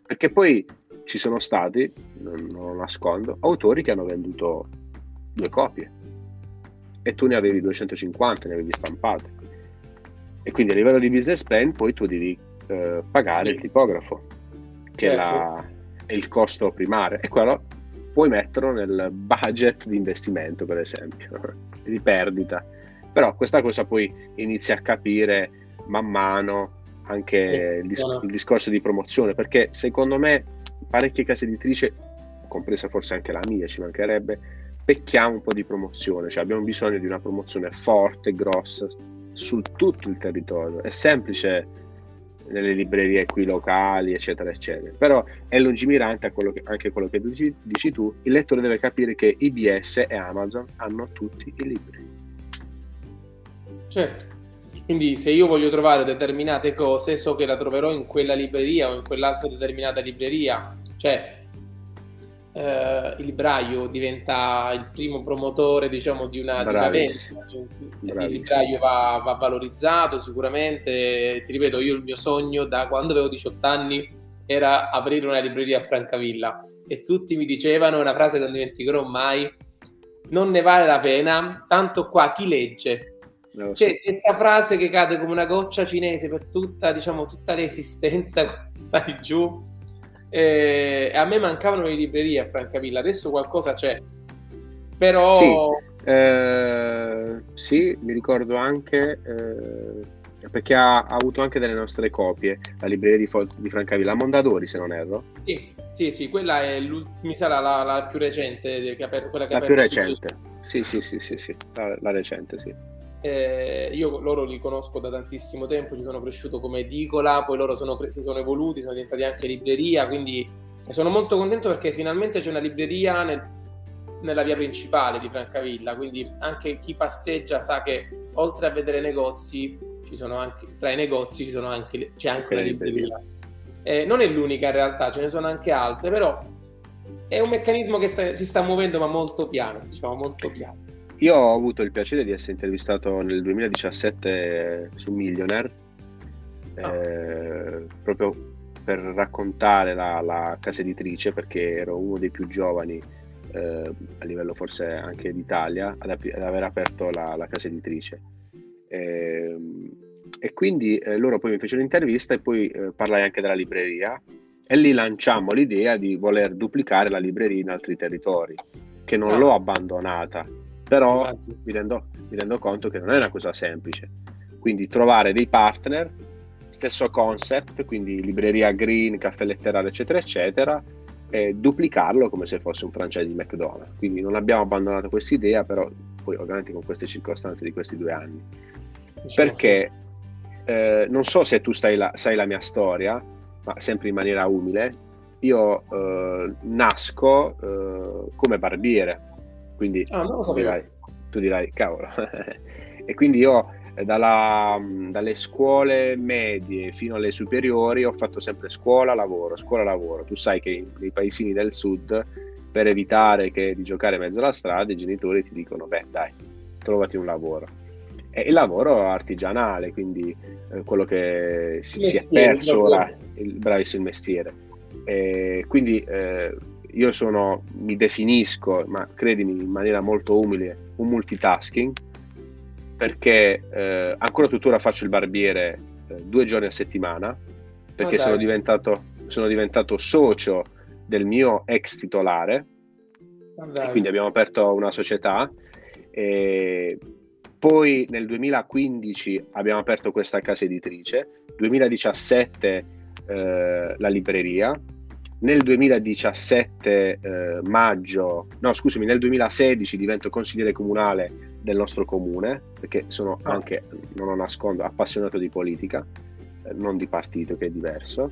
Perché poi ci sono stati, non, non lo nascondo, autori che hanno venduto due copie. E tu ne avevi 250, ne avevi stampate. E quindi a livello di business plan poi tu devi eh, pagare il tipografo, che certo. è, la, è, il costo primario, e quello puoi metterlo nel budget di investimento, per esempio, di perdita. Però questa cosa poi inizia a capire man mano anche il, dis- il discorso di promozione, perché secondo me parecchie case editrici, compresa forse anche la mia, ci mancherebbe, pecchiamo un po' di promozione, cioè abbiamo bisogno di una promozione forte, grossa, su tutto il territorio. È semplice nelle librerie qui locali, eccetera, eccetera. Però è lungimirante quello che, anche quello che dici, dici tu. Il lettore deve capire che IBS e Amazon hanno tutti i libri. Certo. Quindi se io voglio trovare determinate cose, so che la troverò in quella libreria o in quell'altra determinata libreria. Cioè, eh, il libraio diventa il primo promotore, diciamo, di una, di una vendita. Il libraio va, va, valorizzato sicuramente. Ti ripeto, io il mio sogno da quando avevo 18 anni era aprire una libreria a Francavilla e tutti mi dicevano una frase che non dimenticherò mai non ne vale la pena, tanto qua chi legge No, C'è questa frase che cade come una goccia cinese per tutta, diciamo, tutta l'esistenza, stai giù. Eh, a me mancavano le librerie a Francavilla, adesso qualcosa c'è. Però... Sì, eh, sì mi ricordo anche... Eh, perché ha, ha, avuto anche delle nostre copie, la libreria di, di Francavilla, Mondadori se non erro. Sì, sì, sì quella è mi sarà la, la più recente. Che aper, quella che la più recente, sì, sì, sì, sì, sì. La, la recente, sì. Eh, io loro li conosco da tantissimo tempo, ci sono cresciuto come edicola, poi loro sono, si sono evoluti, sono diventati anche libreria, quindi sono molto contento perché finalmente c'è una libreria nel, nella via principale di Francavilla, quindi anche chi passeggia sa che oltre a vedere negozi, anche, tra i negozi ci anche, c'è anche una libreria. Eh, non è l'unica in realtà, ce ne sono anche altre, però è un meccanismo che sta, si sta muovendo ma molto piano, diciamo molto piano. Io ho avuto il piacere di essere intervistato nel 2017 su Millionaire, ah. eh, proprio per raccontare la, la, casa editrice, perché ero uno dei più giovani eh, a livello forse anche d'Italia ad, ap- ad aver aperto la, la casa editrice. Eh, e quindi eh, loro poi mi fecero l'intervista e poi eh, parlai anche della libreria e lì lanciamo l'idea di voler duplicare la libreria in altri territori, che non ah. l'ho abbandonata però mi rendo, mi rendo conto che non è una cosa semplice. Quindi trovare dei partner, stesso concept, quindi libreria green, caffè letterario, eccetera, eccetera, e duplicarlo come se fosse un franchise di McDonald's. Quindi non abbiamo abbandonato questa idea, però poi ovviamente con queste circostanze di questi due anni. Diciamo Perché eh, non so se tu sai la, sai la, mia storia, ma sempre in maniera umile, io eh, nasco eh, come barbiere quindi ah, tu, dirai, tu, dirai, cavolo. e quindi io eh, dalla, dalle scuole medie fino alle superiori ho fatto sempre scuola, lavoro, scuola, lavoro. Tu sai che nei paesini del sud, per evitare che, di giocare in mezzo alla strada, i genitori ti dicono, beh dai, trovati un lavoro. E il lavoro artigianale, quindi eh, quello che si, si, è perso ora, il bravissimo mestiere. E quindi eh, io sono, mi definisco, ma credimi in maniera molto umile, un multitasking, perché eh, ancora tuttora faccio il barbiere eh, due giorni a settimana, perché oh, sono, diventato, sono, diventato, socio del mio ex titolare, oh, quindi abbiamo aperto una società. E poi nel 2015 abbiamo aperto questa casa editrice, 2017 eh, la libreria, nel 2017 eh, maggio, no scusami, nel 2016 divento consigliere comunale del nostro comune, perché sono ah. anche, non lo nascondo, appassionato di politica, eh, non di partito che è diverso.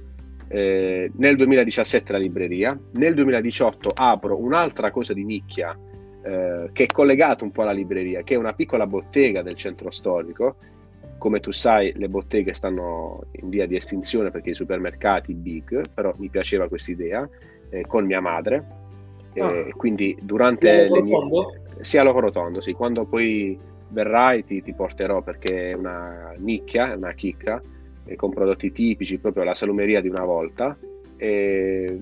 Eh, nel 2017 la libreria, nel 2018 apro un'altra cosa di nicchia eh, che è collegata un po' alla libreria, che è una piccola bottega del centro storico. Come tu sai, le botteghe stanno in via di estinzione perché i supermercati big, però mi piaceva questa idea, eh, con mia madre. Ah. quindi durante le mie... Sia Loco Rotondo, sì. Quando poi verrai ti, ti, porterò perché è una nicchia, è una chicca, con prodotti tipici, proprio la salumeria di una volta. E,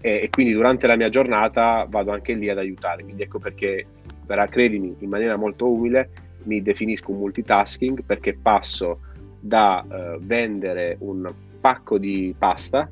e, e, quindi durante la mia giornata vado anche lì ad aiutare. Quindi ecco perché, verrà, credimi, in maniera molto umile, mi definisco un multitasking perché passo da uh, vendere un pacco di pasta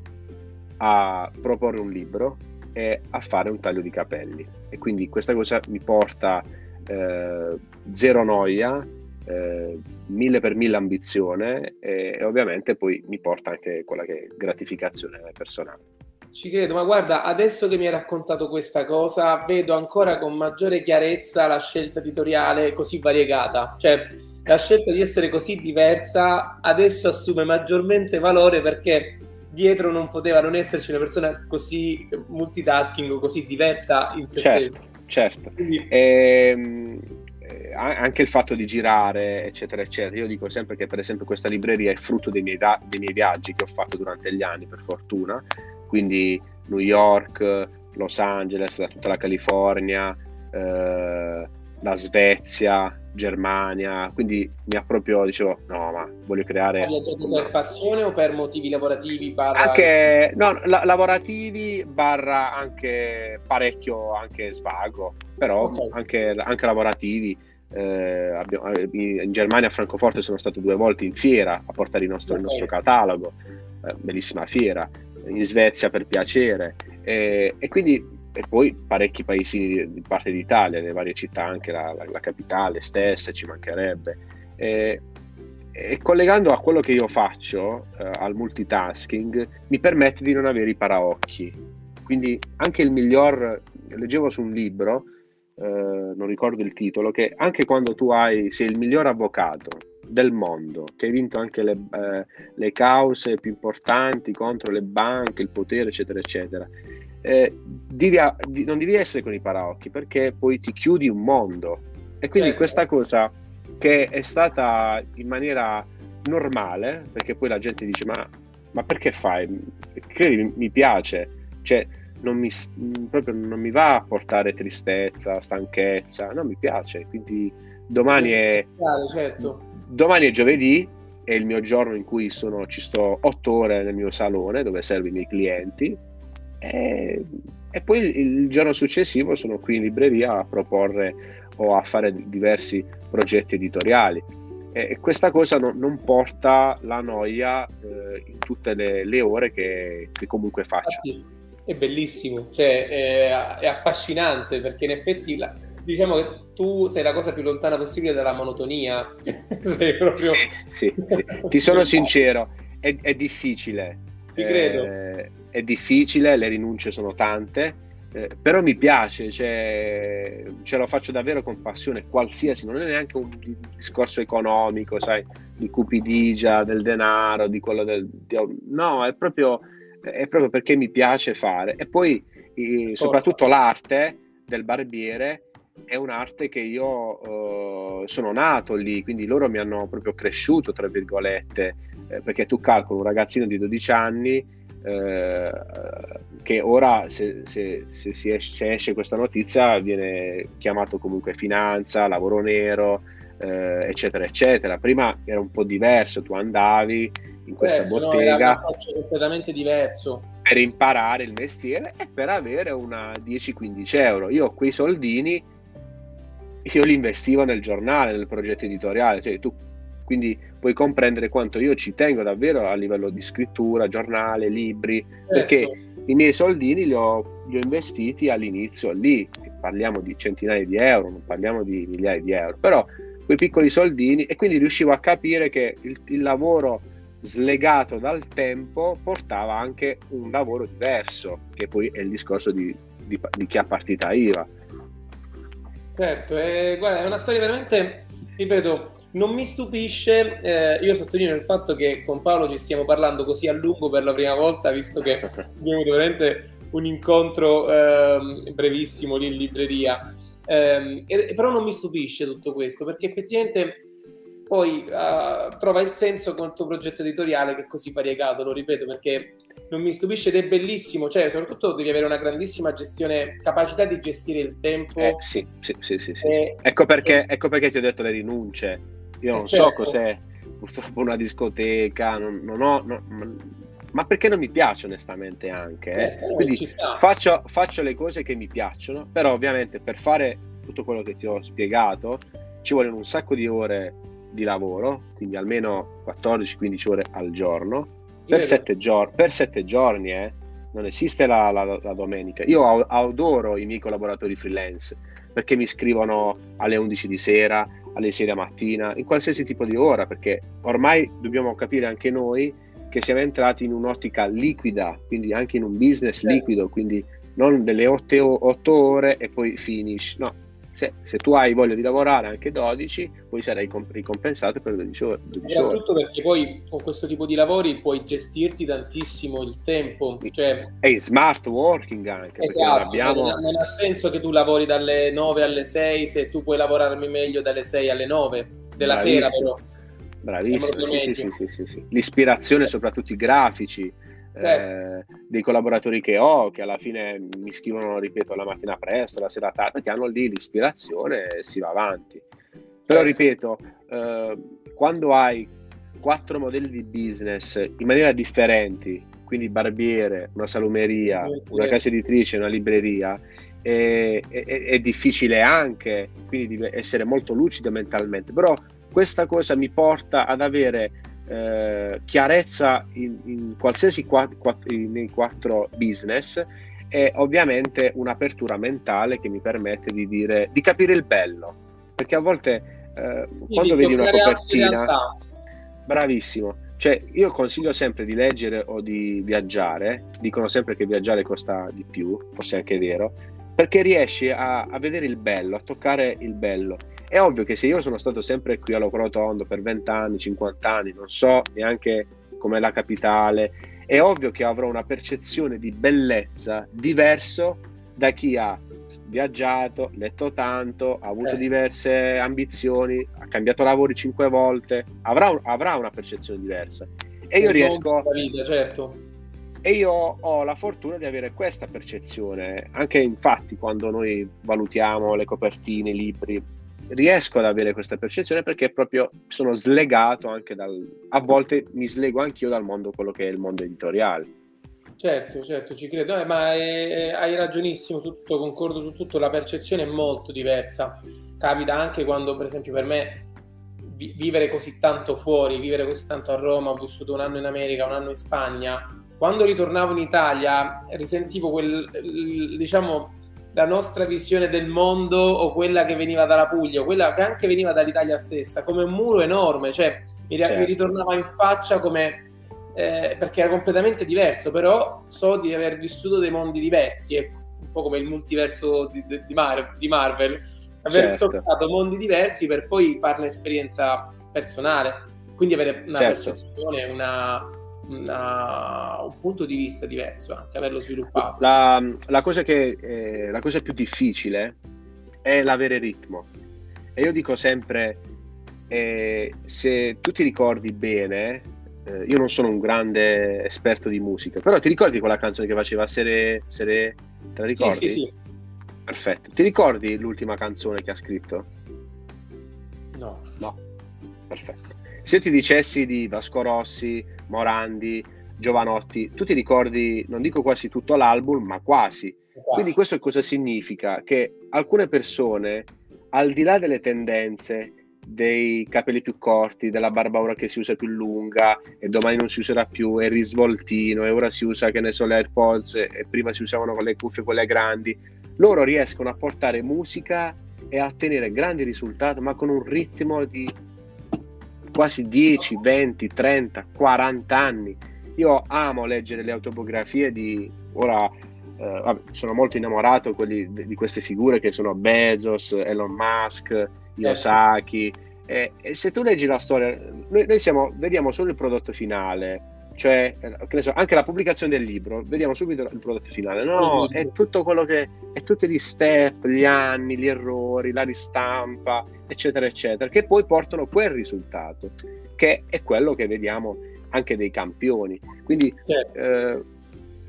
a proporre un libro e a fare un taglio di capelli e quindi questa cosa mi porta eh, zero noia, eh, mille per mille ambizione e, e, ovviamente poi mi porta anche quella che è gratificazione personale. Ci credo, ma guarda, adesso che mi hai raccontato questa cosa, vedo ancora con maggiore chiarezza la scelta editoriale così variegata. Cioè, la scelta di essere così diversa adesso assume maggiormente valore perché dietro non poteva non esserci una persona così multitasking o così diversa in se certo, stessa. Certo, Quindi... ehm, eh, anche il fatto di girare, eccetera, eccetera. Io dico sempre che, per esempio, questa libreria è frutto dei miei, da- dei miei viaggi che ho fatto durante gli anni, per fortuna. Quindi New York, Los Angeles, tutta la California, eh, la Svezia, Germania, quindi mi ha proprio, dicevo, no, ma voglio creare... Hai viaggiato per passione o per motivi lavorativi? Barra... Anche, no, la, lavorativi barra anche parecchio, anche svago, però okay. anche, anche, lavorativi. Eh, abbiamo, eh, in Germania a Francoforte sono stato due volte in fiera a portare il nostro, okay. il nostro catalogo, eh, bellissima fiera, in Svezia per piacere. Eh, e quindi e poi parecchi paesini di, di parte d'Italia, le varie città, anche la, la, la capitale stessa, ci mancherebbe. E, e, collegando a quello che io faccio, eh, al multitasking, mi permette di non avere i paraocchi. Quindi anche il miglior, leggevo su un libro, eh, non ricordo il titolo, che anche quando tu hai, sei il miglior avvocato del mondo, che hai vinto anche le, eh, le cause più importanti contro le banche, il potere, eccetera, eccetera, eh, devi, non devi essere con i paraocchi perché poi ti chiudi un mondo. E quindi certo. questa cosa che è stata in maniera normale, perché poi la gente dice ma, ma perché fai? Credi, mi piace, cioè non mi, proprio non mi va a portare tristezza, stanchezza, no mi piace, quindi domani è, certo. Domani è giovedì, è il mio giorno in cui sono, ci sto otto ore nel mio salone dove servo i miei clienti e, e poi il, giorno successivo sono qui in libreria a proporre o a fare diversi progetti editoriali. E questa cosa no, non porta la noia eh, in tutte le, le ore che, che, comunque faccio. È bellissimo, cioè, è, è, affascinante perché in effetti la, diciamo che tu sei la cosa più lontana possibile dalla monotonia. sei proprio... Sì, sì, sì. ti sono sincero, è, è difficile. Ti credo. Eh, è difficile, le rinunce sono tante, eh, però mi piace, cioè, ce lo faccio davvero con passione, qualsiasi, non è neanche un discorso economico, sai, di cupidigia, del denaro, di quello del... Di, no, è proprio, è proprio perché mi piace fare. E poi, eh, soprattutto l'arte del barbiere, è un'arte che io uh, sono nato lì, quindi loro mi hanno proprio cresciuto, tra virgolette, eh, perché tu calcoli un ragazzino di 12 anni eh, che ora se, se, se, esce, se, esce, questa notizia viene chiamato comunque finanza, lavoro nero, eh, eccetera, eccetera. Prima era un po' diverso, tu andavi in questa certo, bottega no, completamente diverso per imparare il mestiere e per avere una 10-15 euro. Io ho quei soldini io li investivo nel giornale, nel progetto editoriale, cioè tu quindi puoi comprendere quanto io ci tengo davvero a livello di scrittura, giornale, libri, certo. perché i miei soldini li ho, li ho, investiti all'inizio lì, parliamo di centinaia di euro, non parliamo di migliaia di euro, però quei piccoli soldini e quindi riuscivo a capire che il, il lavoro slegato dal tempo portava anche un lavoro diverso, che poi è il discorso di, di, di chi ha partita IVA. Certo, è, guarda, è una storia veramente, ripeto, non mi stupisce, eh, io sottolineo il fatto che con Paolo ci stiamo parlando così a lungo per la prima volta, visto che abbiamo veramente un incontro eh, brevissimo lì in libreria. Eh, però non mi stupisce tutto questo, perché effettivamente poi uh, trova il senso con il tuo progetto editoriale che è così variegato, lo ripeto, perché non mi stupisce ed è bellissimo, cioè soprattutto devi avere una grandissima gestione, capacità di gestire il tempo. Eh, sì, sì, sì, sì, sì. E, ecco, perché, e... ecco, perché, ti ho detto le rinunce. Io non certo. so cos'è purtroppo una discoteca, non, non ho... Non, ma perché non mi piace onestamente anche. Eh? Eh, Quindi faccio, faccio le cose che mi piacciono, però ovviamente per fare tutto quello che ti ho spiegato ci vogliono un sacco di ore di lavoro, quindi almeno 14-15 ore al giorno, per sette, gior- per sette, giorni, eh? non esiste la, la, la, domenica. Io adoro i miei collaboratori freelance perché mi scrivono alle 11 di sera, alle 6 di mattina, in qualsiasi tipo di ora, perché ormai dobbiamo capire anche noi che siamo entrati in un'ottica liquida, quindi anche in un business certo. liquido, quindi non delle 8, 8 ore e poi finish, no, se, se, tu hai voglia di lavorare anche 12, poi sarai ricompensato per 12 ore. 12 ore. Soprattutto perché poi con questo tipo di lavori puoi gestirti tantissimo il tempo. Cioè... E smart working anche. Esatto, abbiamo... cioè non, ha senso che tu lavori dalle 9 alle 6 se tu puoi lavorarmi meglio dalle 6 alle 9 della Bravissimo. sera però. Bravissimo, sì, sì, sì, l'ispirazione soprattutto i grafici eh, dei collaboratori che ho, che alla fine mi scrivono, ripeto, la mattina presto, la sera tardi, che hanno lì l'ispirazione e si va avanti. Però ripeto, eh, quando hai quattro modelli di business in maniera differenti, quindi barbiere, una salumeria, una casa editrice, una libreria, è, è, è, difficile anche, quindi essere molto lucido mentalmente, però questa cosa mi porta ad avere eh, chiarezza in, in qualsiasi quattro, quattro, nei quattro business e ovviamente un'apertura mentale che mi permette di dire di capire il bello. Perché a volte eh, quando vedi una copertina bravissimo. Cioè io consiglio sempre di leggere o di viaggiare. Dicono sempre che viaggiare costa di più forse è anche vero perché riesci a, a vedere il bello a toccare il bello è ovvio che se io sono stato sempre qui a Locrotondo per 20 anni, 50 anni, non so neanche com'è la capitale, è ovvio che avrò una percezione di bellezza diverso da chi ha viaggiato, letto tanto, ha avuto eh. diverse ambizioni, ha cambiato lavori cinque volte, avrà, avrà una percezione diversa. E io riesco... Vita, certo. E io ho la fortuna di avere questa percezione, anche infatti quando noi valutiamo le copertine, i libri, riesco ad avere questa percezione perché proprio sono slegato anche dal... a volte mi slego anch'io dal mondo, quello che è il mondo editoriale. Certo, certo, ci credo, eh, ma è, hai ragionissimo tutto, concordo su tutto, la percezione è molto diversa. Capita anche quando, per esempio, per me vi- vivere così tanto fuori, vivere così tanto a Roma, ho vissuto un anno in America, un anno in Spagna, quando ritornavo in Italia risentivo quel, diciamo, la nostra visione del mondo o quella che veniva dalla Puglia o quella che anche veniva dall'Italia stessa come un muro enorme, cioè mi, certo. mi ritornava in faccia come eh, perché era completamente diverso, però so di aver vissuto dei mondi diversi, ecco, un po' come il multiverso di, di, Mar- di Marvel, aver certo. toccato mondi diversi per poi farne esperienza personale, quindi avere una certo. percezione, una, una, un punto di vista diverso anche averlo sviluppato. La, la, cosa, che, eh, la cosa più difficile è l'avere ritmo. E io dico sempre, eh, se tu ti ricordi bene, eh, io non sono un grande esperto di musica, però ti ricordi quella canzone che faceva Sere, Sere te la ricordi? Sì, sì, sì. Perfetto. Ti ricordi l'ultima canzone che ha scritto? No. No. Perfetto. Se ti dicessi di Vasco Rossi, Morandi, Giovanotti, tu ti ricordi, non dico quasi tutto l'album, ma quasi. quasi. Quindi questo cosa significa? Che alcune persone, al di là delle tendenze, dei capelli più corti, della barba ora che si usa più lunga e domani non si userà più, e il risvoltino e ora si usa che ne so le AirPods e prima si usavano con le cuffie quelle grandi, loro riescono a portare musica e a ottenere grandi risultati ma con un ritmo di quasi 10, 20, 30, 40 anni. Io amo leggere le autobiografie di ora eh, vabbè, sono molto innamorato quelli, di queste figure che sono Bezos, Elon Musk, Yosaki. Eh. E, e, se tu leggi la storia, noi, noi siamo, vediamo solo il prodotto finale, cioè eh, so, anche la pubblicazione del libro, vediamo subito il prodotto finale. No, è tutto quello che è tutti gli step, gli anni, gli errori, la ristampa, eccetera, eccetera, che poi portano quel risultato, che è quello che vediamo anche dei campioni. Quindi certo. eh,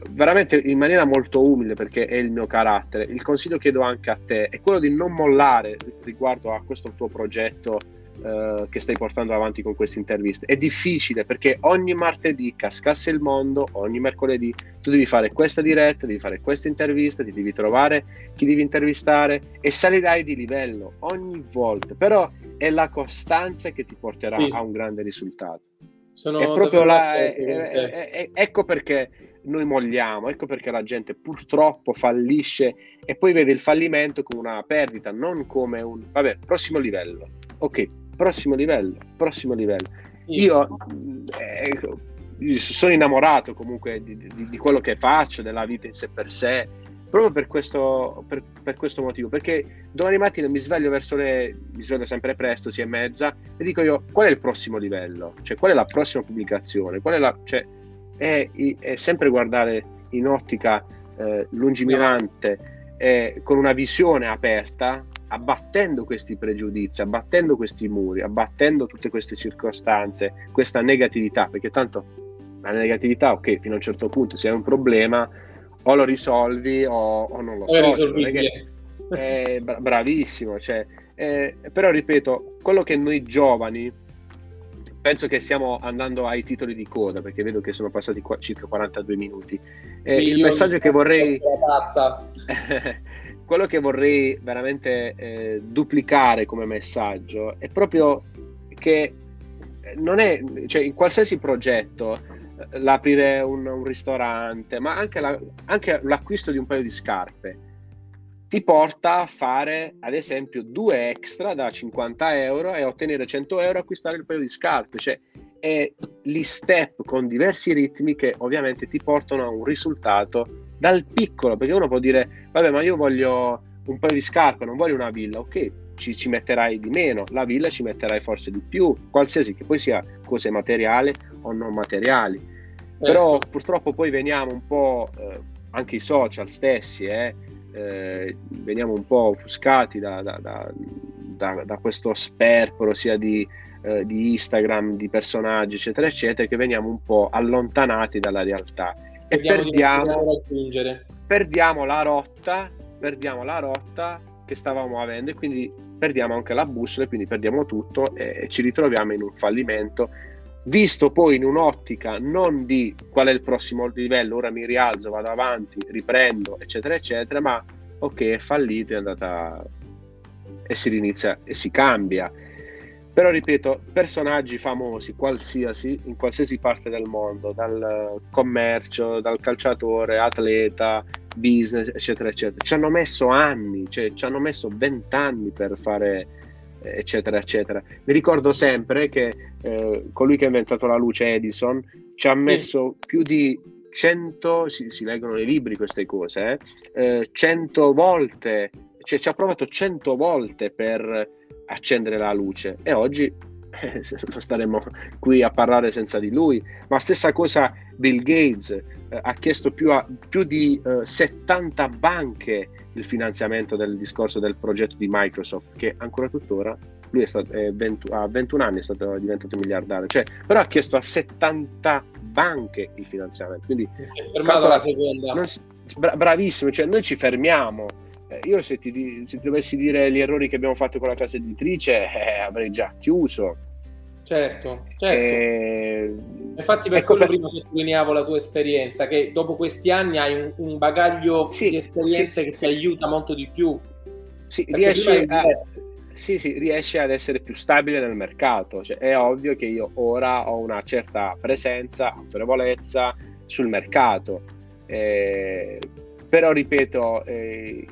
veramente in maniera molto umile perché è il mio carattere. Il consiglio che do anche a te è quello di non mollare riguardo a questo tuo progetto uh, che stai portando avanti con queste interviste. È difficile perché ogni martedì cascasse il mondo, ogni mercoledì tu devi fare questa diretta, devi fare questa intervista, ti devi trovare chi devi intervistare e salirai di livello ogni volta. Però è la costanza che ti porterà sì. a un grande risultato. Sono è proprio la, è, è, ecco perché noi molliamo, ecco perché la gente purtroppo fallisce e poi vede il fallimento come una perdita, non come un vabbè, prossimo livello. Ok, prossimo livello, prossimo livello. Io eh, sono innamorato comunque di, di, di, quello che faccio, della vita in sé per sé, proprio per questo, per, per questo motivo, perché domani mattina mi sveglio verso le, mi sveglio sempre presto, sia e mezza, e dico io, qual è il prossimo livello? Cioè, qual è la prossima pubblicazione? Qual è la, cioè, è, è sempre guardare in ottica eh, lungimirante e con una visione aperta, abbattendo questi pregiudizi, abbattendo questi muri, abbattendo tutte queste circostanze, questa negatività, perché tanto la negatività, ok, fino a un certo punto, se hai un problema o lo risolvi o, o non lo o so. Cioè, è, è bravissimo, cioè, eh, però ripeto, quello che noi giovani penso che stiamo andando ai titoli di coda perché vedo che sono passati qua, circa 42 minuti. Eh, il messaggio che vorrei... quello che vorrei veramente eh, duplicare come messaggio è proprio che non è, cioè in qualsiasi progetto, eh, l'aprire un, un ristorante, ma anche, la, anche l'acquisto di un paio di scarpe, ti porta a fare ad esempio due extra da 50 euro e ottenere 100 euro e acquistare il paio di scarpe. Cioè è gli step con diversi ritmi che ovviamente ti portano a un risultato dal piccolo perché uno può dire vabbè ma io voglio un paio di scarpe non voglio una villa. Ok ci, ci metterai di meno la villa ci metterai forse di più qualsiasi che poi sia cose materiali o non materiali. Però ecco. purtroppo poi veniamo un po' eh, anche i social stessi eh, eh, veniamo un po' offuscati da, da, da, da questo sperpero sia di, eh, di, Instagram, di personaggi, eccetera, eccetera, che veniamo un po' allontanati dalla realtà e perdiamo, perdiamo la rotta, perdiamo la rotta che stavamo avendo e quindi perdiamo anche la bussola e quindi perdiamo tutto e ci ritroviamo in un fallimento. Visto poi in un'ottica non di qual è il prossimo livello, ora mi rialzo, vado avanti, riprendo, eccetera, eccetera, ma ok, è fallito, è andata e si rinizia e si cambia. Però ripeto, personaggi famosi, qualsiasi, in qualsiasi parte del mondo, dal commercio, dal calciatore, atleta, business, eccetera, eccetera, ci hanno messo anni, cioè ci hanno messo vent'anni per fare eccetera, eccetera. Mi ricordo sempre che eh, colui che ha inventato la luce, Edison, ci ha messo più di 100, si, si, leggono nei libri queste cose, eh, 100 volte, cioè ci ha provato 100 volte per accendere la luce e oggi eh, staremmo qui a parlare senza di lui. Ma stessa cosa Bill Gates, eh, ha chiesto più, a, più di eh, 70 banche il finanziamento del discorso del progetto di Microsoft, che ancora tuttora lui è stato, è 20, a 21 anni è stato diventato miliardario, cioè, però ha chiesto a 70 banche il finanziamento. Quindi, si è fermato la seconda. Bra- bravissimo, cioè noi ci fermiamo. Eh, io se ti, se ti, dovessi dire gli errori che abbiamo fatto con la casa editrice, eh, avrei già chiuso. Certo, certo. Eh, Infatti per ecco quello per... prima sottolineavo la tua esperienza, che dopo questi anni hai un, un bagaglio sì, di esperienze sì, che sì. ti aiuta molto di più. Sì, riesci a, sì, sì, riesce ad essere più stabile nel mercato. Cioè, è ovvio che io ora ho una certa presenza, autorevolezza sul mercato. Eh, però ripeto, eh,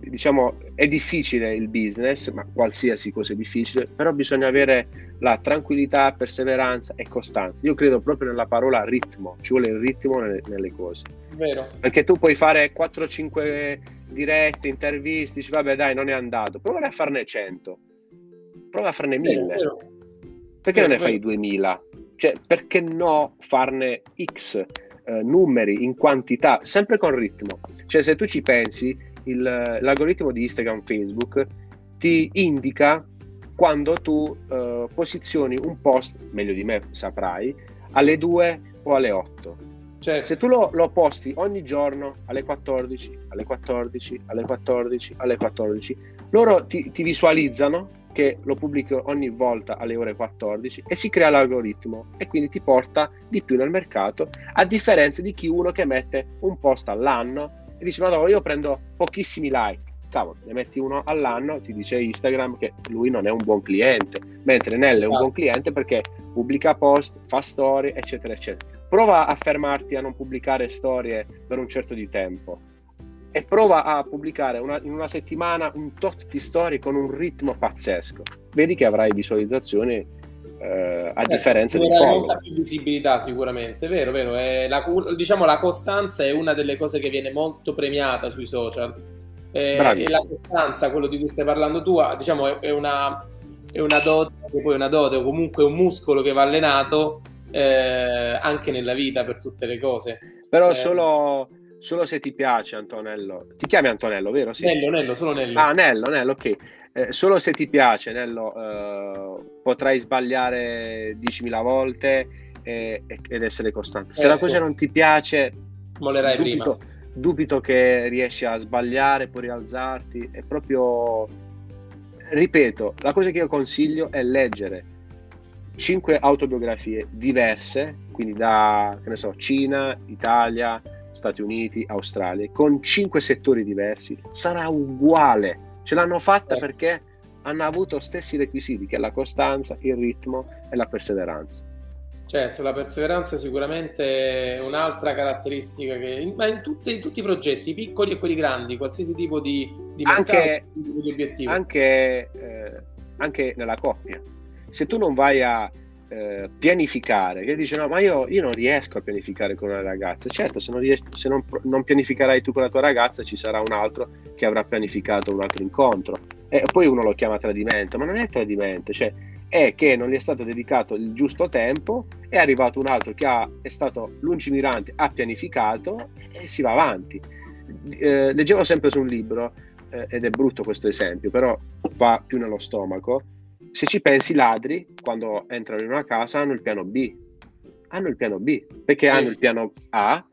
diciamo, è difficile il business, ma qualsiasi cosa è difficile, però bisogna avere la tranquillità, perseveranza e costanza. Io credo proprio nella parola ritmo, ci vuole il ritmo nelle, nelle cose. Vero. Perché tu puoi fare 4-5 dirette, interviste, dici vabbè dai non è andato, prova a farne 100, prova a farne 1000. Vero, perché vero, non ne fai 2000? Cioè, perché no farne X eh, numeri in quantità, sempre con ritmo? Cioè, se tu ci pensi, il, l'algoritmo di Instagram, Facebook ti indica quando tu eh, posizioni un post, meglio di me saprai, alle 2 o alle 8 Certo. Se tu lo, lo, posti ogni giorno alle 14, alle 14, alle 14, alle 14, loro ti, ti visualizzano che lo pubblico ogni volta alle ore 14 e si crea l'algoritmo e quindi ti porta di più nel mercato a differenza di chi uno che mette un post all'anno e dice ma no io prendo pochissimi like. Cavolo ne metti uno all'anno ti dice Instagram che lui non è un buon cliente mentre Nell è un buon cliente perché pubblica post fa storie eccetera eccetera. Prova a fermarti a non pubblicare storie per un certo di tempo e prova a pubblicare una, in una settimana un tot di storie con un ritmo pazzesco. Vedi che avrai visualizzazioni eh, a eh, differenza di follow. più visibilità sicuramente, vero, vero. La, diciamo la costanza è una delle cose che viene molto premiata sui social. Eh, e la costanza, quello di cui stai parlando tu, diciamo è, una, è una dote, poi una dote o comunque un muscolo che va allenato eh, anche nella vita per tutte le cose. Però eh, solo, solo, se ti piace Antonello, ti chiami Antonello, vero? Sì. Nello, Nello, solo Nello. Ah, Nello, Nello, ok. Eh, solo se ti piace, Nello, eh, potrai sbagliare 10.000 volte ed essere costante. Se la ecco. cosa non ti piace, mollerai dubito, prima. Dubito che riesci a sbagliare, poi rialzarti. È proprio, ripeto, la cosa che io consiglio è leggere cinque autobiografie diverse, quindi da, che ne so, Cina, Italia, Stati Uniti, Australia, con cinque settori diversi, sarà uguale. Ce l'hanno fatta eh. perché hanno avuto stessi requisiti, che la costanza, il ritmo e la perseveranza. Certo, la perseveranza è sicuramente un'altra caratteristica che, ma in, tutte, in tutti i progetti, piccoli e quelli grandi, qualsiasi tipo di, di mercato, anche, di obiettivo. Anche, eh, anche nella coppia se tu non vai a eh, pianificare, che dice no, ma io, io, non riesco a pianificare con una ragazza, certo se, non, ries- se non, non, pianificherai tu con la tua ragazza ci sarà un altro che avrà pianificato un altro incontro e poi uno lo chiama tradimento, ma non è tradimento, cioè è che non gli è stato dedicato il giusto tempo, è arrivato un altro che ha, è stato lungimirante, ha pianificato e si va avanti. Eh, leggevo sempre su un libro, eh, ed è brutto questo esempio, però va più nello stomaco, se ci pensi, i ladri, quando entrano in una casa, hanno il piano B. Hanno il piano B, perché sì. hanno il piano A,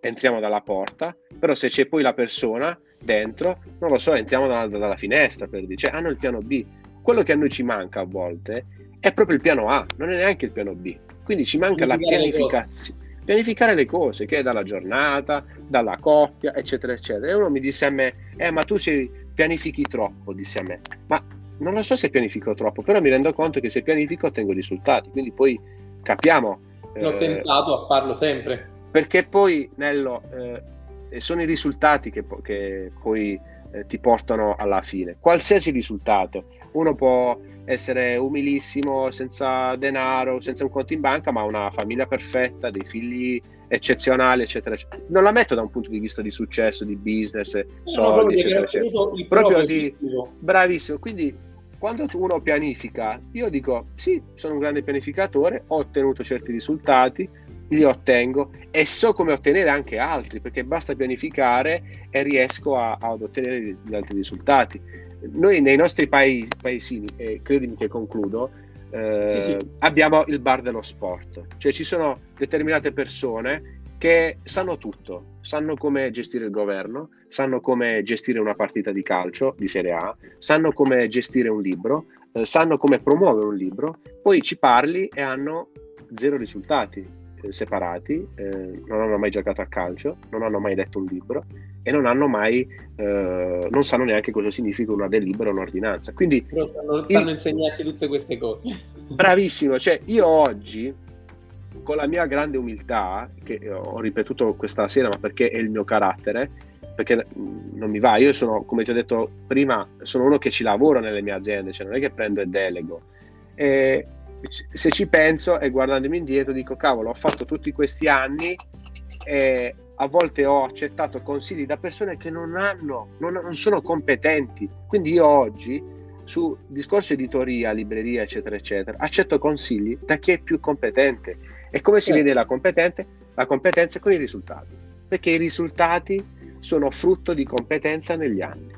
entriamo dalla porta, però se c'è poi la persona dentro, non lo so, entriamo dalla, dalla finestra, per dire, cioè hanno il piano B. Quello che a noi ci manca a volte è proprio il piano A, non è neanche il piano B. Quindi ci manca la pianificazione. Pianificare le cose, che è dalla giornata, dalla coppia, eccetera, eccetera. E uno mi disse a me, eh, ma tu ci pianifichi troppo, disse a me. Ma non lo so se pianifico troppo, però mi rendo conto che se pianifico ottengo risultati, quindi poi capiamo. L'ho eh, tentato a farlo sempre. Perché poi, Nello, eh, sono i risultati che, che poi eh, ti portano alla fine. Qualsiasi risultato. Uno può essere umilissimo, senza denaro, senza un conto in banca, ma ha una famiglia perfetta, dei figli eccezionali, eccetera, eccetera. Non la metto da un punto di vista di successo, di business, soldi, eccetera, eccetera. Proprio di bravissimo. Quindi quando uno pianifica, io dico sì, sono un grande pianificatore, ho ottenuto certi risultati, li ottengo e so come ottenere anche altri, perché basta pianificare e riesco a, ad ottenere gli altri risultati. Noi nei nostri paesi, paesini, e credimi che concludo, eh, sì, sì. abbiamo il bar dello sport, cioè ci sono determinate persone che sanno tutto, sanno come gestire il governo, sanno come gestire una partita di calcio di Serie A, sanno come gestire un libro, eh, sanno come promuovere un libro, poi ci parli e hanno zero risultati eh, separati, eh, non hanno mai giocato a calcio, non hanno mai letto un libro e non hanno mai, eh, non sanno neanche cosa significa una delibera o un'ordinanza. Quindi Però sanno, sanno insegnarti tutte queste cose. Bravissimo, cioè io oggi con la mia grande umiltà, che ho ripetuto questa sera, ma perché è il mio carattere, perché non mi va, io sono, come ti ho detto prima, sono uno che ci lavora nelle mie aziende, cioè non è che prendo e delego. E se ci penso e guardandomi indietro dico cavolo ho fatto tutti questi anni e a volte ho accettato consigli da persone che non hanno non, non sono competenti. Quindi io oggi su discorso editoria libreria eccetera eccetera accetto consigli da chi è più competente e come si vede la, competente? la competenza con i risultati perché i risultati sono frutto di competenza negli anni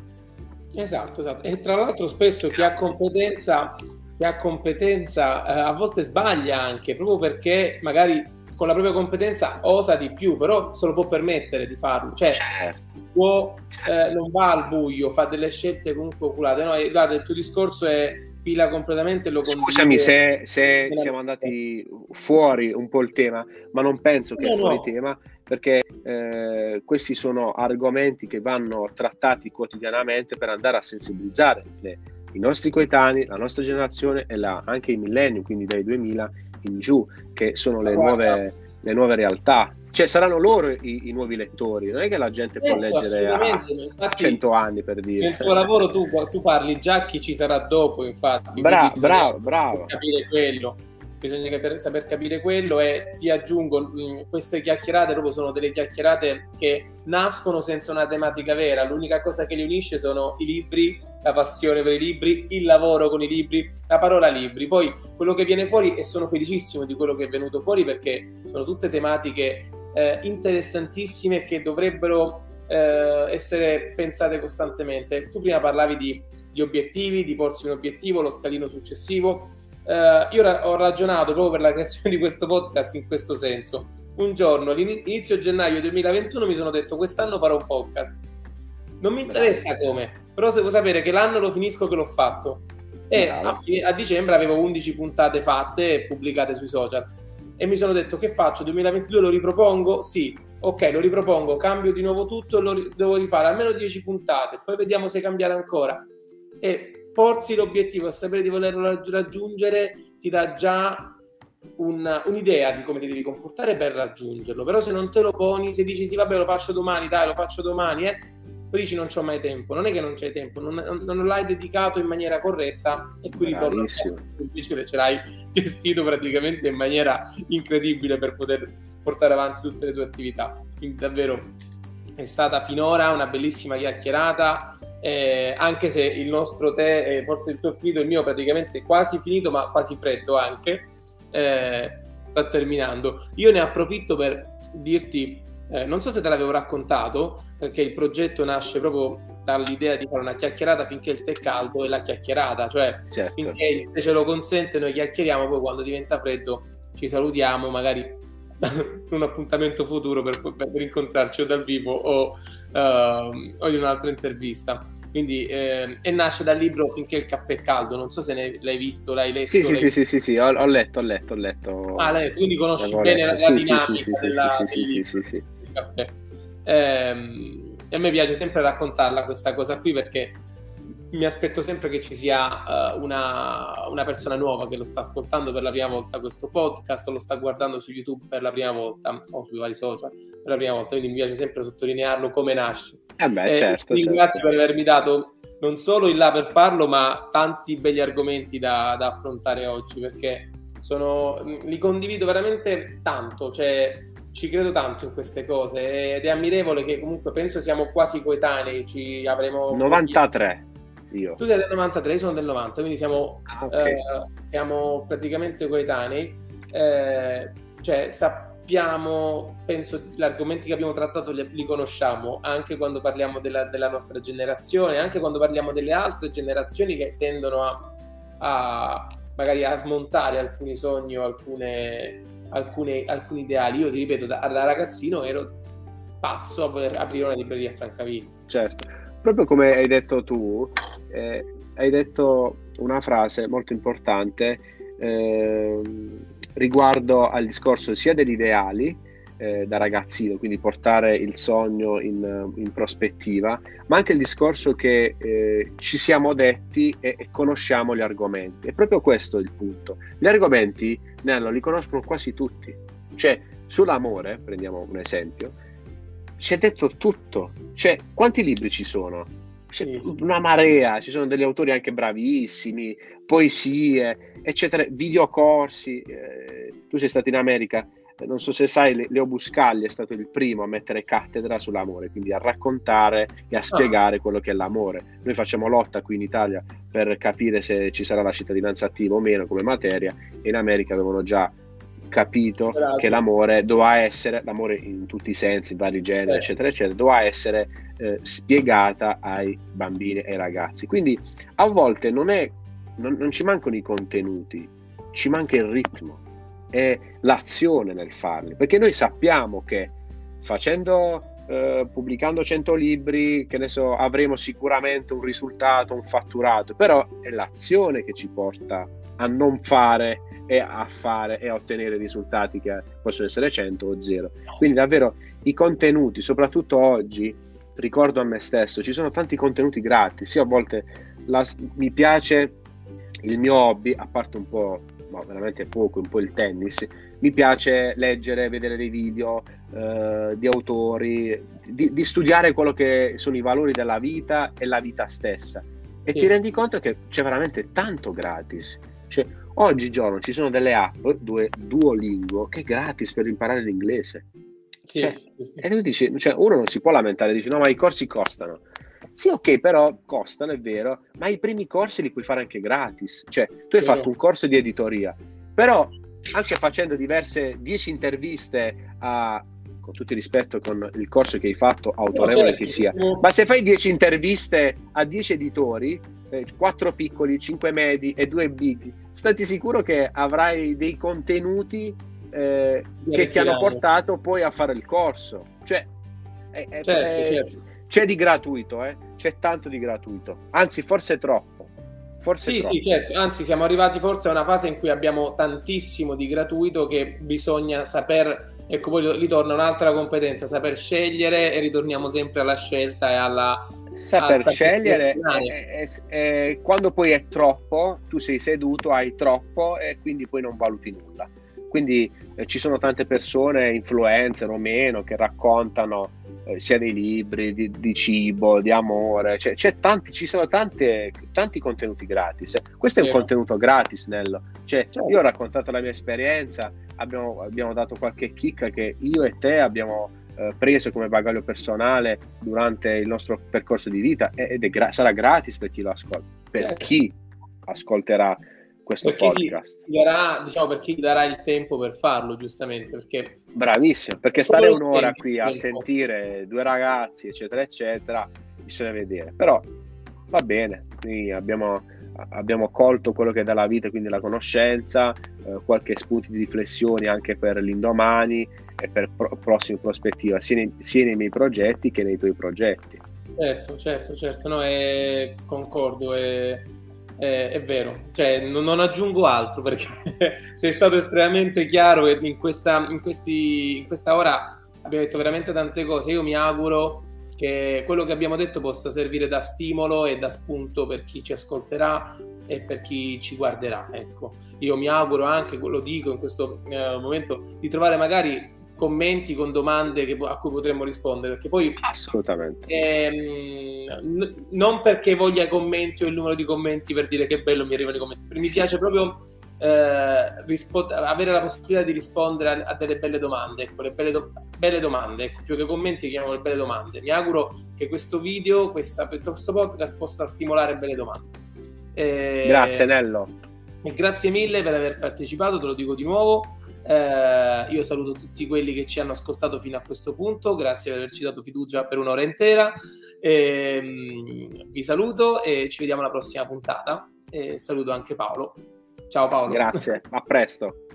esatto esatto e tra l'altro spesso chi ha competenza che ha competenza eh, a volte sbaglia anche proprio perché magari con la propria competenza osa di più, però se lo può permettere di farlo. Cioè, certo. può, certo. eh, non va al buio, fa delle scelte comunque oculate. No, guarda, il tuo discorso è fila completamente lo Scusami se, se siamo andati fuori un po' il tema, ma non penso che no, è fuori no. tema perché eh, questi sono argomenti che vanno trattati quotidianamente per andare a sensibilizzare le i nostri coetanei, la nostra generazione e la, anche i millennium, quindi dai 2000 in giù, che sono le, nuove, le nuove realtà. Cioè saranno loro i, i, nuovi lettori, non è che la gente può ecco, leggere a, a 100 anni per dire. Nel tuo lavoro tu, tu, parli già chi ci sarà dopo, infatti. Bra- bravo, bravo. Capire quello bisogna capire, saper capire quello e ti aggiungo, mh, mm, queste chiacchierate proprio sono delle chiacchierate che nascono senza una tematica vera, l'unica cosa che li unisce sono i libri, la passione per i libri, il lavoro con i libri, la parola libri, poi quello che viene fuori e sono felicissimo di quello che è venuto fuori perché sono tutte tematiche eh, interessantissime che dovrebbero eh, essere pensate costantemente. Tu prima parlavi di, di obiettivi, di porsi un obiettivo, lo scalino successivo, Uh, io ra- ho ragionato proprio per la creazione di questo podcast in questo senso. Un giorno, all'inizio gennaio 2021, mi sono detto: quest'anno farò un podcast. Non mi interessa come, però se devo sapere che l'anno lo finisco che l'ho fatto. E a, a, dicembre avevo 11 puntate fatte e pubblicate sui social. E mi sono detto: che faccio? 2022 lo ripropongo? Sì, ok, lo ripropongo, cambio di nuovo tutto lo ri- devo rifare almeno 10 puntate, poi vediamo se cambiare ancora. E porsi l'obiettivo e sapere di volerlo raggiungere ti dà già un, un'idea di come ti devi comportare per raggiungerlo. Però se non te lo poni, se dici sì, vabbè, lo faccio domani, dai, lo faccio domani, eh, poi dici non c'ho mai tempo. Non è che non c'hai tempo, non, non l'hai dedicato in maniera corretta e qui ritorno invece ce l'hai gestito praticamente in maniera incredibile per poter portare avanti tutte le tue attività. Quindi davvero è stata finora una bellissima chiacchierata eh, anche se il nostro tè, eh, forse il tuo è finito, il mio praticamente quasi finito, ma quasi freddo anche, eh, sta terminando. Io ne approfitto per dirti, eh, non so se te l'avevo raccontato, perché il progetto nasce proprio dall'idea di fare una chiacchierata finché il tè è caldo e la chiacchierata, cioè certo. finché il tè ce lo consente noi chiacchieriamo, poi quando diventa freddo ci salutiamo, magari un appuntamento futuro per, per, incontrarci o dal vivo o, uh, o in un'altra intervista. Quindi, eh, e nasce dal libro Finché il caffè è caldo. Non so se ne, l'hai visto, l'hai letto. Sì, sì, sì, sì, sì, sì, ho, ho, letto, ho letto, ho letto. Ah, lei, quindi conosci bene la, la sì, dinamica sì, sì, della, sì, sì, sì, sì, sì, del caffè. Eh, e a me piace sempre raccontarla questa cosa qui perché mi aspetto sempre che ci sia uh, una, una, persona nuova che lo sta ascoltando per la prima volta questo podcast o lo sta guardando su YouTube per la prima volta o sui vari social per la prima volta, quindi mi piace sempre sottolinearlo come nasce. Eh beh, eh, certo, ti ringrazio certo. per avermi dato non solo il là per farlo, ma tanti begli argomenti da, da affrontare oggi perché sono, li condivido veramente tanto, cioè ci credo tanto in queste cose ed è ammirevole che comunque penso siamo quasi coetanei, ci avremo 93 io. Tu sei del 93, io sono del 90, quindi siamo, ah, okay. eh, siamo praticamente coetanei. Eh, cioè, sa- sappiamo, penso gli argomenti che abbiamo trattato li, li conosciamo anche quando parliamo della, della, nostra generazione, anche quando parliamo delle altre generazioni che tendono a, a magari a smontare alcuni sogni o alcune, alcune, alcuni ideali. Io ti ripeto, da, da ragazzino ero pazzo a voler aprire una libreria a Francavilla. Certo, proprio come hai detto tu, eh, hai detto una frase molto importante. Eh, riguardo al discorso sia degli ideali eh, da ragazzino, quindi portare il sogno in, in, prospettiva, ma anche il discorso che eh, ci siamo detti e, e, conosciamo gli argomenti. È proprio questo il punto. Gli argomenti, Nello, li conoscono quasi tutti. Cioè, sull'amore, prendiamo un esempio, ci è detto tutto. Cioè, quanti libri ci sono? C'è una marea, ci sono degli autori anche bravissimi, poesie, eccetera, videocorsi. Eh, tu sei stato in America, eh, non so se sai, Leo Buscagli è stato il primo a mettere cattedra sull'amore, quindi a raccontare e a spiegare ah. quello che è l'amore. Noi facciamo lotta qui in Italia per capire se ci sarà la cittadinanza attiva o meno come materia, e in America avevano già capito Bravo. che l'amore doveva essere, l'amore in tutti i sensi, vari generi, eh. eccetera, eccetera, doveva essere eh, spiegata ai bambini e ai ragazzi. Quindi a volte non, è, non, non ci mancano i contenuti, ci manca il ritmo e l'azione nel farli, perché noi sappiamo che facendo Uh, pubblicando 100 libri, che ne so, avremo sicuramente un risultato, un fatturato, però è l'azione che ci porta a non fare e a fare e a ottenere risultati che possono essere 100 o 0. Quindi davvero i contenuti, soprattutto oggi, ricordo a me stesso, ci sono tanti contenuti gratis, io a volte la, mi piace il mio hobby, a parte un po', ma veramente poco, un po' il tennis, mi piace leggere, vedere dei video eh, di autori, di, di, studiare quello che sono i valori della vita e la vita stessa. E sì. ti rendi conto che c'è veramente tanto gratis. Cioè, Oggigiorno ci sono delle app, due, Duolingo, che è gratis per imparare l'inglese. Sì, cioè. E tu dici, cioè, uno non si può lamentare, dici no, ma i corsi costano. Sì, ok, però costano, è vero, ma i primi corsi li puoi fare anche gratis. Cioè, tu hai sì. fatto un corso di editoria, però anche facendo diverse, 10 interviste a, con tutto il rispetto con il corso che hai fatto, autorevole certo. che sia, ma se fai 10 interviste a 10 editori, eh, 4 piccoli, 5 medi e 2 big, stati sicuro che avrai dei contenuti eh, che ti hanno portato poi a fare il corso. Cioè, è, è, certo, è, certo. C'è di gratuito, eh? c'è tanto di gratuito, anzi forse troppo. Forse sì, troppo. sì, certo. anzi siamo arrivati forse a una fase in cui abbiamo tantissimo di gratuito che bisogna saper, ecco poi ritorna un'altra competenza, saper scegliere e ritorniamo sempre alla scelta e alla, saper scegliere è, è, è, quando poi è troppo, tu sei seduto, hai troppo e quindi poi non valuti nulla. Quindi eh, ci sono tante persone, influencer o meno, che raccontano eh, sia dei libri, di, di, cibo, di amore, cioè, tanti, ci sono tante, tanti contenuti gratis. Questo è un Vero. contenuto gratis, Nello. Cioè, certo. Io ho raccontato la mia esperienza, abbiamo, abbiamo dato qualche chicca che io e te abbiamo eh, preso come bagaglio personale durante il nostro percorso di vita ed gra- sarà gratis per chi lo ascolta, per certo. chi ascolterà questo per podcast. Darà, diciamo, per chi darà il tempo per farlo, giustamente. Perché Bravissimo, perché stare un'ora qui a sentire due ragazzi, eccetera, eccetera, bisogna vedere. Però va bene, abbiamo abbiamo colto quello che è dalla vita, quindi la conoscenza, eh, qualche spunto di riflessione anche per l'indomani e per pro- prossime prospettive, sia nei, sia nei, miei progetti che nei tuoi progetti. Certo, certo, certo, no, è, concordo, è, è, è vero, cioè, non, non, aggiungo altro perché sei stato estremamente chiaro e in questa, in, questi, in questa ora abbiamo detto veramente tante cose, io mi auguro che quello che abbiamo detto possa servire da stimolo e da spunto per chi ci ascolterà e per chi ci guarderà. Ecco, io mi auguro anche, lo dico in questo eh, momento, di trovare magari commenti con domande che, a cui potremmo rispondere perché poi assolutamente ehm, non perché voglia commenti o il numero di commenti per dire che bello mi arrivano i commenti mi piace proprio eh, rispo- avere la possibilità di rispondere a, a delle belle domande, ecco, le belle, do- belle domande, ecco, più che commenti chiamiamo le belle domande. Mi auguro che questo video, questa, questo podcast possa stimolare belle domande. Eh, grazie Nello. E grazie mille per aver partecipato, te lo dico di nuovo. Eh, io saluto tutti quelli che ci hanno ascoltato fino a questo punto, grazie per averci dato fiducia per un'ora intera. Eh, vi saluto e ci vediamo alla prossima puntata. E saluto anche Paolo. Ciao Paolo. Grazie, a presto.